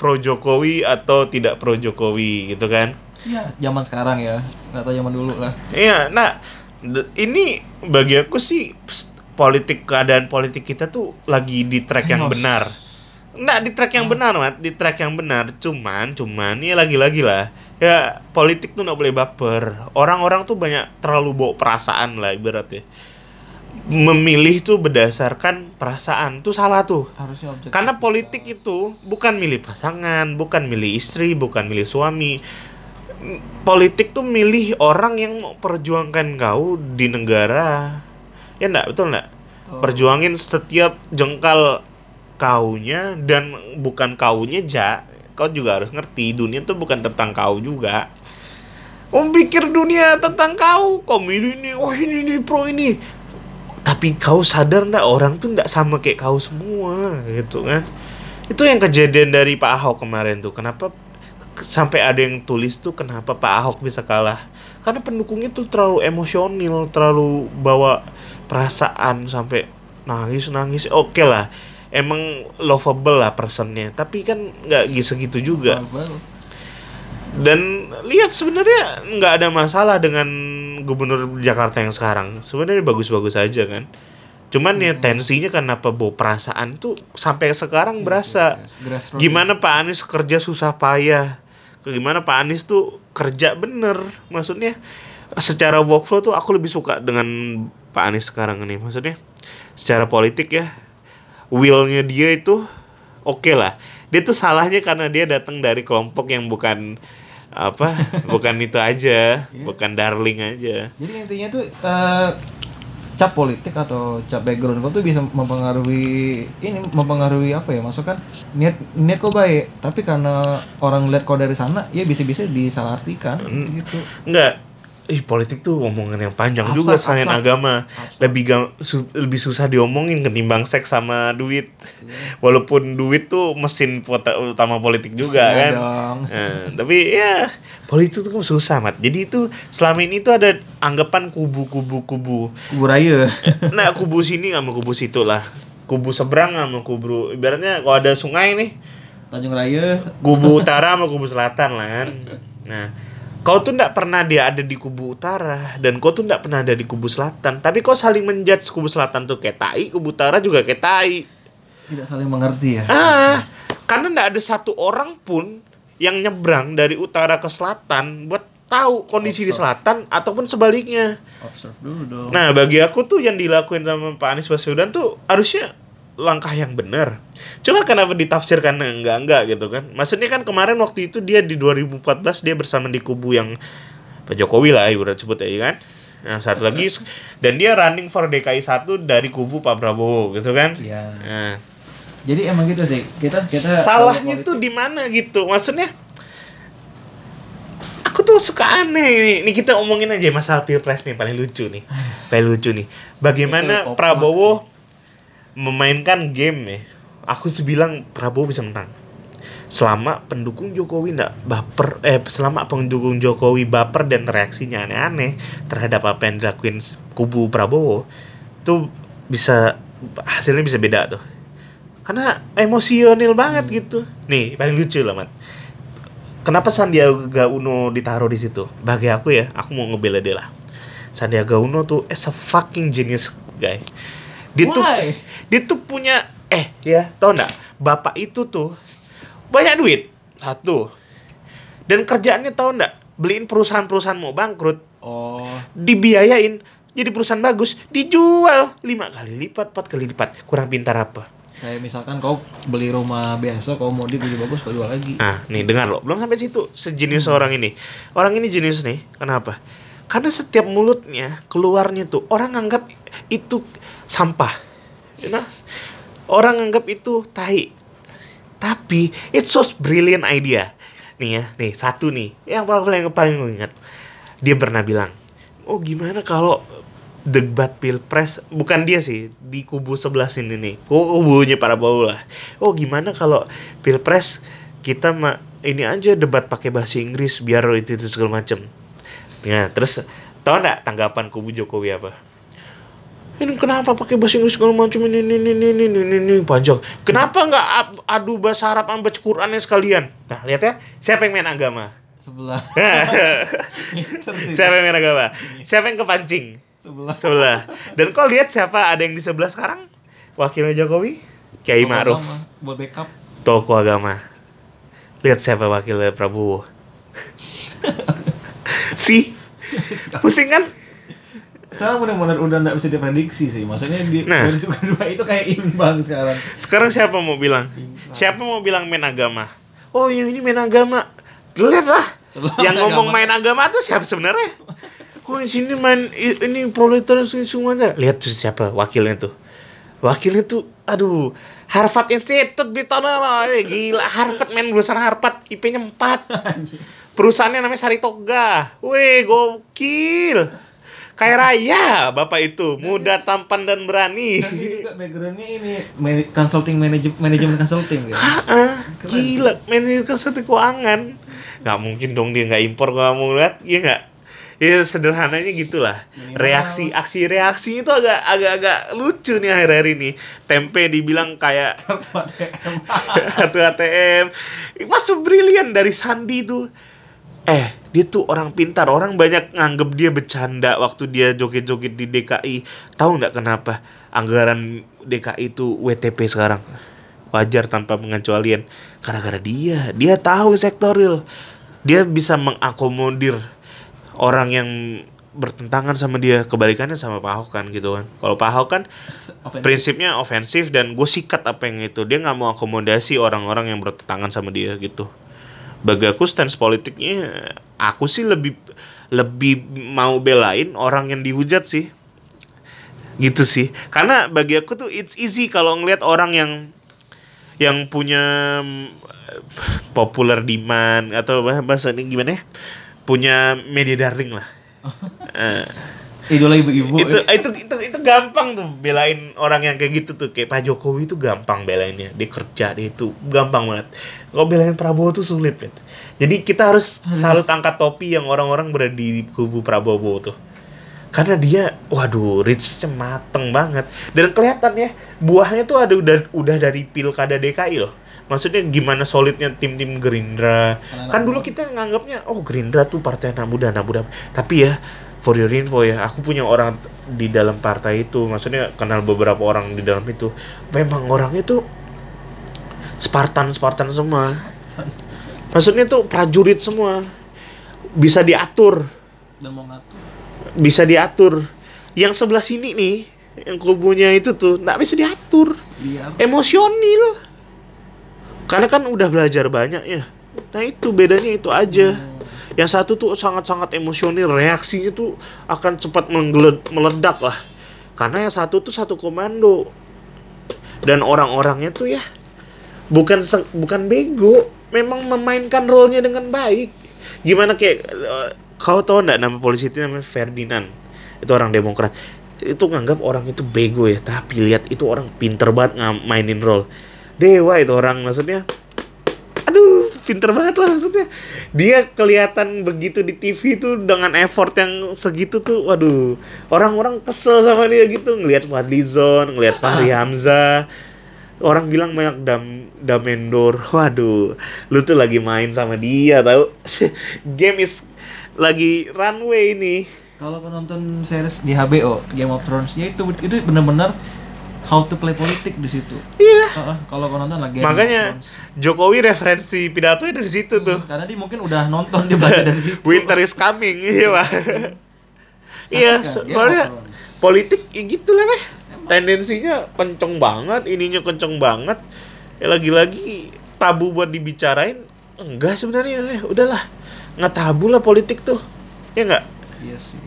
pro Jokowi atau tidak pro Jokowi gitu kan? Iya, zaman sekarang ya. Nggak tahu zaman dulu lah. Iya, nah ini bagi aku sih pst, politik keadaan politik kita tuh lagi di track yang benar. Nggak di track yang benar, Mat. Di track yang benar. Cuman, cuman, ya lagi-lagi lah. Ya, politik tuh nggak boleh baper. Orang-orang tuh banyak terlalu bawa perasaan lah ibaratnya. Memilih tuh berdasarkan perasaan. Tuh salah tuh. Harusnya. Karena politik itu bukan milih pasangan, bukan milih istri, bukan milih suami. Politik tuh milih orang yang mau perjuangkan kau di negara. Ya enggak, betul enggak? Betul. Perjuangin setiap jengkal kaunya dan bukan kaunya ja. Kau juga harus ngerti dunia tuh bukan tentang kau juga. Om pikir dunia tentang kau, kau milih ini, oh ini ini pro ini. Tapi kau sadar ndak orang tuh ndak sama kayak kau semua gitu kan? Itu yang kejadian dari Pak Ahok kemarin tuh. Kenapa sampai ada yang tulis tuh kenapa Pak Ahok bisa kalah? Karena pendukungnya tuh terlalu emosional, terlalu bawa perasaan sampai nangis nangis. Oke lah, emang lovable lah personnya. Tapi kan nggak segitu juga dan lihat sebenarnya nggak ada masalah dengan gubernur Jakarta yang sekarang sebenarnya bagus-bagus aja kan cuman ya tensinya kenapa bawa perasaan tuh sampai sekarang berasa Yes, yes. Gimana Pak Anies kerja susah payah gimana Pak Anies tuh kerja bener. Maksudnya secara workflow tuh aku lebih suka dengan Pak Anies sekarang ini. Maksudnya secara politik ya willnya dia itu oke lah. Dia tuh salahnya karena dia datang dari kelompok yang bukan apa bukan itu aja bukan darling aja. Jadi intinya tuh eh, cap politik atau cap background kau tuh bisa mempengaruhi ini mempengaruhi apa ya? Maksud kan niat niat kau baik tapi karena orang lihat kau dari sana ya bisa-bisa disalahartikan gitu. Enggak. Ih politik tuh omongan yang panjang juga selain agama. Lebih gam- su- lebih susah diomongin ketimbang seks sama duit. Iya. walaupun duit tuh mesin pota- utama politik juga Iya kan? dong. Nah, tapi ya politik tuh kan susah mat. Jadi itu selama ini tuh ada anggapan kubu-kubu kubu raya. Nah kubu sini sama kubu situ lah. Kubu seberang sama kubu ibaratnya kalau ada sungai nih Tanjung Raya. kubu utara sama kubu selatan lah kan. Nah kau tuh ndak pernah dia ada di kubu utara dan kau tuh ndak pernah ada di kubu selatan. Tapi kau saling menjudge kubu selatan tuh kayak tai kubu utara juga kayak tai. Tidak saling mengerti ya. Ah karena ndak ada satu orang pun yang nyebrang dari utara ke selatan buat tahu kondisi di selatan ataupun sebaliknya observe dulu dong Nah, bagi aku tuh yang dilakuin sama Pak Anies Baswedan tuh harusnya langkah yang benar. Cuma kenapa ditafsirkan enggak-enggak gitu kan? Maksudnya kan kemarin waktu itu dia di 2014 dia bersama di kubu yang Pak Jokowi lah ibarat sebut ya kan. Nah, satu lagi dan dia running for DKI 1 dari kubu Pak Prabowo gitu kan. Iya. Nah, jadi emang gitu sih kita kita salahnya tuh di mana gitu? Maksudnya aku tuh suka aneh ini. Ini kita omongin aja masalah pilpres nih paling lucu nih. Paling lucu nih. Bagaimana Itu Prabowo memainkan game ya? Aku sih bilang Prabowo bisa menang. Selama pendukung Jokowi ndak baper eh selama pendukung Jokowi baper dan reaksinya aneh-aneh terhadap apa yang dilakuin kubu Prabowo tuh bisa hasilnya bisa beda tuh karena emosional banget gitu. Nih paling lucu lah mat. Kenapa Sandiaga Uno ditaruh di situ? Bagi aku ya aku mau ngebela dia lah. Sandiaga Uno tuh is a fucking genius guy. Dia tuh Why? dia tuh punya eh ya tau nggak? Bapak itu tuh banyak duit. Satu. Dan kerjaannya tau nggak? Beliin perusahaan-perusahaan mau bangkrut. Oh. Dibiayain jadi perusahaan bagus dijual lima kali lipat empat kali lipat. Kurang pintar apa kayak misalkan kau beli rumah biasa kau mau beli bagus kau jual lagi Nah, nih dengar loh, belum sampai situ. Sejenius orang ini. Orang ini jenius nih. Kenapa? Karena setiap mulutnya keluarnya tuh orang anggap itu sampah. You know? Orang anggap itu tai. Tapi it's so brilliant idea. Nih ya, nih satu nih. Yang paling yang paling gue ingat. Dia pernah bilang, "Oh, gimana kalau debat pilpres bukan dia sih di kubu sebelah sini nih. Kubunya para bau lah. Oh gimana kalau pilpres kita ma ini aja debat pakai bahasa Inggris biar itu itu segala macem. Ya terus tau nggak tanggapan kubu Jokowi apa? Ini kenapa pakai bahasa Inggris segala macam ini ini ini ini ini ini, ini panjang. Kenapa nggak adu bahasa Arab sama baca Qurannya sekalian? Nah lihat ya siapa yang main agama? Sebelah. Siapa yang main agama? Siapa yang kepancing Sebelah. Sebelah. Dan kau lihat siapa ada yang di sebelah sekarang? Wakilnya Jokowi? Kiai Ma'ruf, Buat backup. tokoh agama. Lihat siapa wakilnya Prabowo. si pusing kan? Sekarang benar-benar udah nggak bisa diprediksi sih. Maksudnya di Nah. kedua itu kayak imbang sekarang. Sekarang siapa mau bilang? Siapa mau bilang main agama? Oh yang ini main agama. Lihat lah. Sebelah Yang ngomong agama. main agama tuh siapa sebenarnya? Kok di sini main ini proletariat semuanya? Lihat tuh siapa wakilnya tuh. Wakilnya tuh, aduh, Harvard Institute Bitona, eh, gila Harvard main lulusan Harvard, IP-nya 4 Perusahaannya namanya Saritoga, weh gokil, kaya raya bapak itu, muda tampan dan berani. Juga backgroundnya ini consulting manajemen manajemen consulting ya. Ah, gila, manajer konsultan keuangan. Nggak mungkin dong dia nggak impor mau lihat, iya nggak? Ya sederhananya gitulah. Minimal. Reaksi, aksi reaksi itu agak agak agak lucu nih akhir-akhir ini. Tempe dibilang kayak kartu ATM. Masuk brilian dari Sandi tuh. Eh, dia tuh orang pintar. Orang banyak nganggep dia bercanda waktu dia joget-joget di DKI. Tahu nggak kenapa? Anggaran DKI itu WTP sekarang. Wajar tanpa pengecualian. Gara-gara dia. Dia tahu sektor real. Dia bisa mengakomodir orang yang bertentangan sama dia. Kebalikannya sama Pak Ahok kan gitu kan. Kalau Pak Ahok kan prinsipnya ofensif dan gue sikat apa yang itu. Dia nggak mau akomodasi orang-orang yang bertentangan sama dia gitu. Bagi aku stance politiknya aku sih lebih lebih mau belain orang yang dihujat sih. Gitu sih. Karena bagi aku tuh it's easy kalau ngelihat orang yang yang punya mm, popular demand atau bah- bahasa ini gimana ya punya media darling lah. Eh, idola ibu-ibu. itu itu itu itu gampang tuh belain orang yang kayak gitu tuh. Kayak Pak Jokowi itu gampang belainnya. Dia kerja dia itu gampang banget. Kalau belain Prabowo tuh sulit kan jadi kita harus salut angkat topi yang orang-orang berada di kubu Prabowo tuh. Karena dia waduh reach-nya mateng banget. Dan kelihatan ya buahnya tuh ada udah udah dari pilkada DKI loh maksudnya gimana solidnya tim-tim Gerindra? Anak-anak kan dulu kita nganggapnya oh Gerindra tuh partai anak muda anak muda. Tapi ya for your info ya aku punya orang di dalam partai itu. Maksudnya kenal beberapa orang di dalam itu. Memang orangnya tuh Spartan Spartan. Semua maksudnya tuh prajurit semua. Bisa diatur. Dan mau ngatur. bisa diatur. Yang sebelah sini nih yang kubunya itu tuh nggak bisa diatur. Dia emosional karena kan udah belajar banyak ya. Nah itu bedanya itu aja. Yang satu tuh sangat-sangat emosional reaksinya tuh akan cepat meledak lah. Karena yang satu tuh satu komando. Dan orang-orangnya tuh ya bukan bukan bego memang memainkan role-nya dengan baik. Gimana kayak eh, kau tahu nggak nama polisi itu namanya Ferdinand? Itu orang Demokrat. Itu nganggap orang itu bego ya tapi lihat itu orang pinter banget mainin role dewa itu orang maksudnya. Aduh pinter banget lah maksudnya. Dia kelihatan begitu di TV tuh dengan effort yang segitu tuh waduh. Orang-orang kesel sama dia gitu ngelihat Fadlizon ngelihat Fahri Hamzah. Orang bilang banyak dam damendor. Waduh lu tuh lagi main sama dia tahu game is lagi runway ini. Kalau penonton series di HBO Game of Thrones ya itu itu benar-benar how to play politik di situ. iya Heeh, kalau kau nonton lagi makanya. Jokowi referensi pidatonya dari situ tuh karena dia mungkin udah nonton dia belajar dari situ. Winter is coming, iya pak. Iya, so- soalnya politik ya gitu lah meh. Tendensinya kenceng banget, ininya kenceng banget. Ya lagi-lagi tabu buat dibicarain enggak sebenarnya, eh, udahlah nggak tabu lah politik tuh, ya nggak. Iya sih.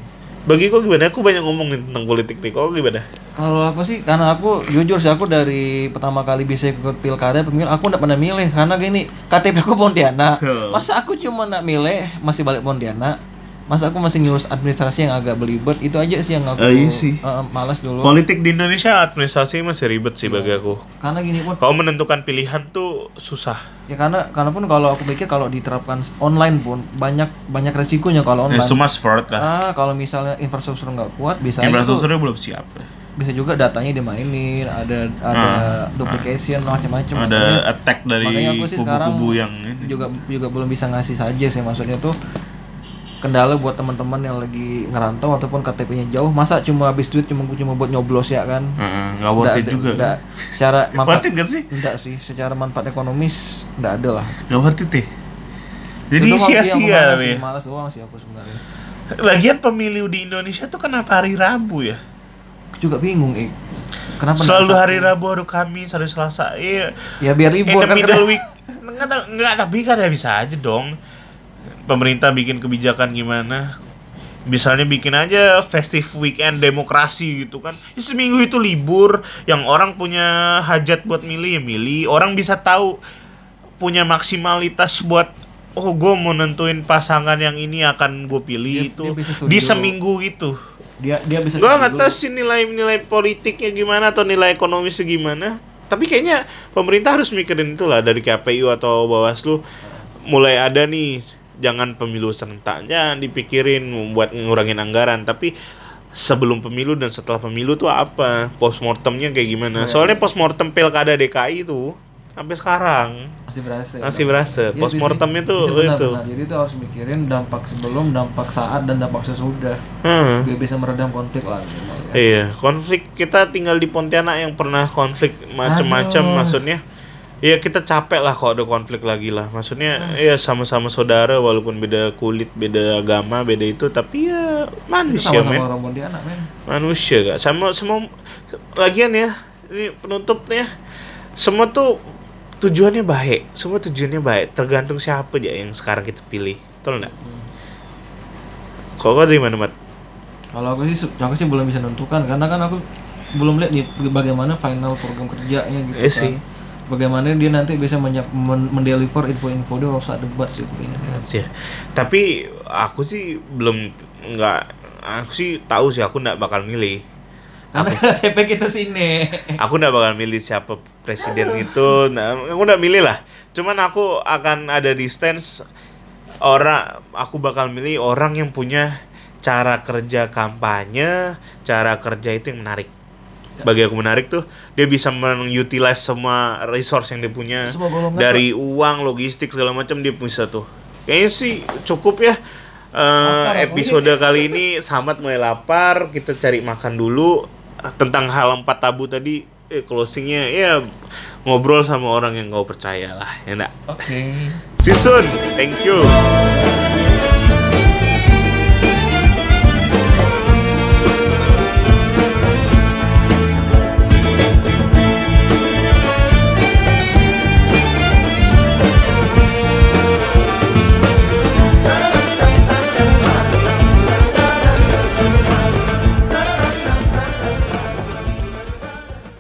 Bagi kok gimana? Aku banyak ngomongin tentang politik nih, kok gimana? Kalau aku sih, karena aku jujur sih aku dari pertama kali bisa ikut pilkada pemilu, aku nggak pernah milih karena gini KTP aku Pontianak. Oh. Masa aku cuma nak milih masih balik Pontianak. Masa aku masih ngurus administrasi yang agak belibet itu aja sih yang aku Ah, sih. eh, malas dulu. Politik di Indonesia administrasi masih ribet sih bagi aku. karena gini pun Kalau menentukan pilihan tuh susah. ya karena karena pun kalau aku pikir kalau diterapkan online pun banyak banyak resikonya kalau Ya, online. sport lah. Ah, kalau misalnya infrastruktur nggak kuat bisa itu- Infrastrukturnya belum siap. bisa juga datanya dimainin, ada ada duplication macam-macam. Ah. Ada Makanya- attack dari kubu-kubu yang ini. juga juga belum bisa ngasih saja sih maksudnya tuh kendala buat teman-teman yang lagi ngerantau ataupun KTP-nya jauh masa cuma habis duit cuma cuma buat nyoblos ya kan nggak worth it Nggak- juga. nggak- secara manfaat nggak sih? enggak sih secara manfaat ekonomis enggak ada lah Nggak worth it deh. Jadi sia-sia sih, malas doang sih aku sebenarnya Lagian pemilu di Indonesia tuh kenapa hari Rabu ya? Aku juga bingung eh kenapa nggak Selalu hari Rabu, hari Kamis, hari Selasa. Iya. ya biar libur kan middle week. Enggak, enggak, tapi kan ya bisa aja dong. Pemerintah bikin kebijakan gimana? Misalnya bikin aja festive weekend demokrasi gitu kan. Ya, seminggu itu libur, yang orang punya hajat buat milih ya milih. Orang bisa tahu punya maksimalitas buat oh gue mau nentuin pasangan yang ini akan gue pilih Dia- itu dia di seminggu itu. dia dia bisa Gue nggak tahu sih nilai-nilai politiknya gimana atau nilai ekonomisnya gimana. Tapi kayaknya pemerintah harus mikirin itu lah dari KPU atau Bawaslu mulai ada nih jangan pemilu serentak jangan dipikirin buat ngurangin anggaran tapi sebelum pemilu dan setelah pemilu tuh apa postmortemnya kayak gimana Iya. soalnya postmortem pilkada DKI tuh sampai sekarang masih berasa masih berasa Iya, postmortemnya tuh bisa benar, itu benar. jadi itu harus mikirin dampak sebelum dampak saat dan dampak sesudah Hmm. biar bisa meredam konflik lah minimal ya. Iya, konflik kita tinggal di Pontianak yang pernah konflik macem-macem Aduh. maksudnya. Iya kita capek lah kalau ada konflik lagi lah. Maksudnya ya sama-sama saudara walaupun beda kulit, beda agama, beda itu tapi ya manusia men. sama-sama orang Pontianak men Manusia gak sama semua lagian ya. Ini penutupnya semua tuh tujuannya baik. Semua tujuannya baik. Tergantung siapa aja yang sekarang kita pilih. Betul enggak? Kok kau dari mana, Mat? kalau aku sih aku sih belum bisa nentukan karena kan aku belum lihat nih bagaimana final program kerjanya gitu Iya kan sih. Bagaimana dia nanti bisa mendeliver info-info dia saat debat sih. Ya. Tapi aku sih belum nggak aku sih tahu sih aku nggak bakal milih. karena KTP kita sini Aku nggak bakal milih siapa presiden itu. Nah, aku nggak milih lah. Cuman aku akan ada di stance orang aku bakal milih orang yang punya cara kerja kampanye, cara kerja itu yang menarik. Bagi aku menarik tuh dia bisa mengutilize semua resource yang dia punya Semua golongan, dari uang, logistik segala macam dia bisa tuh. Kayaknya sih cukup ya. Aku episode kali ini Samat mulai lapar, kita cari makan dulu tentang hal empat tabu tadi. Eh, closingnya ya ngobrol sama orang yang kau percaya lah, ya enggak? oke See you soon. Thank you.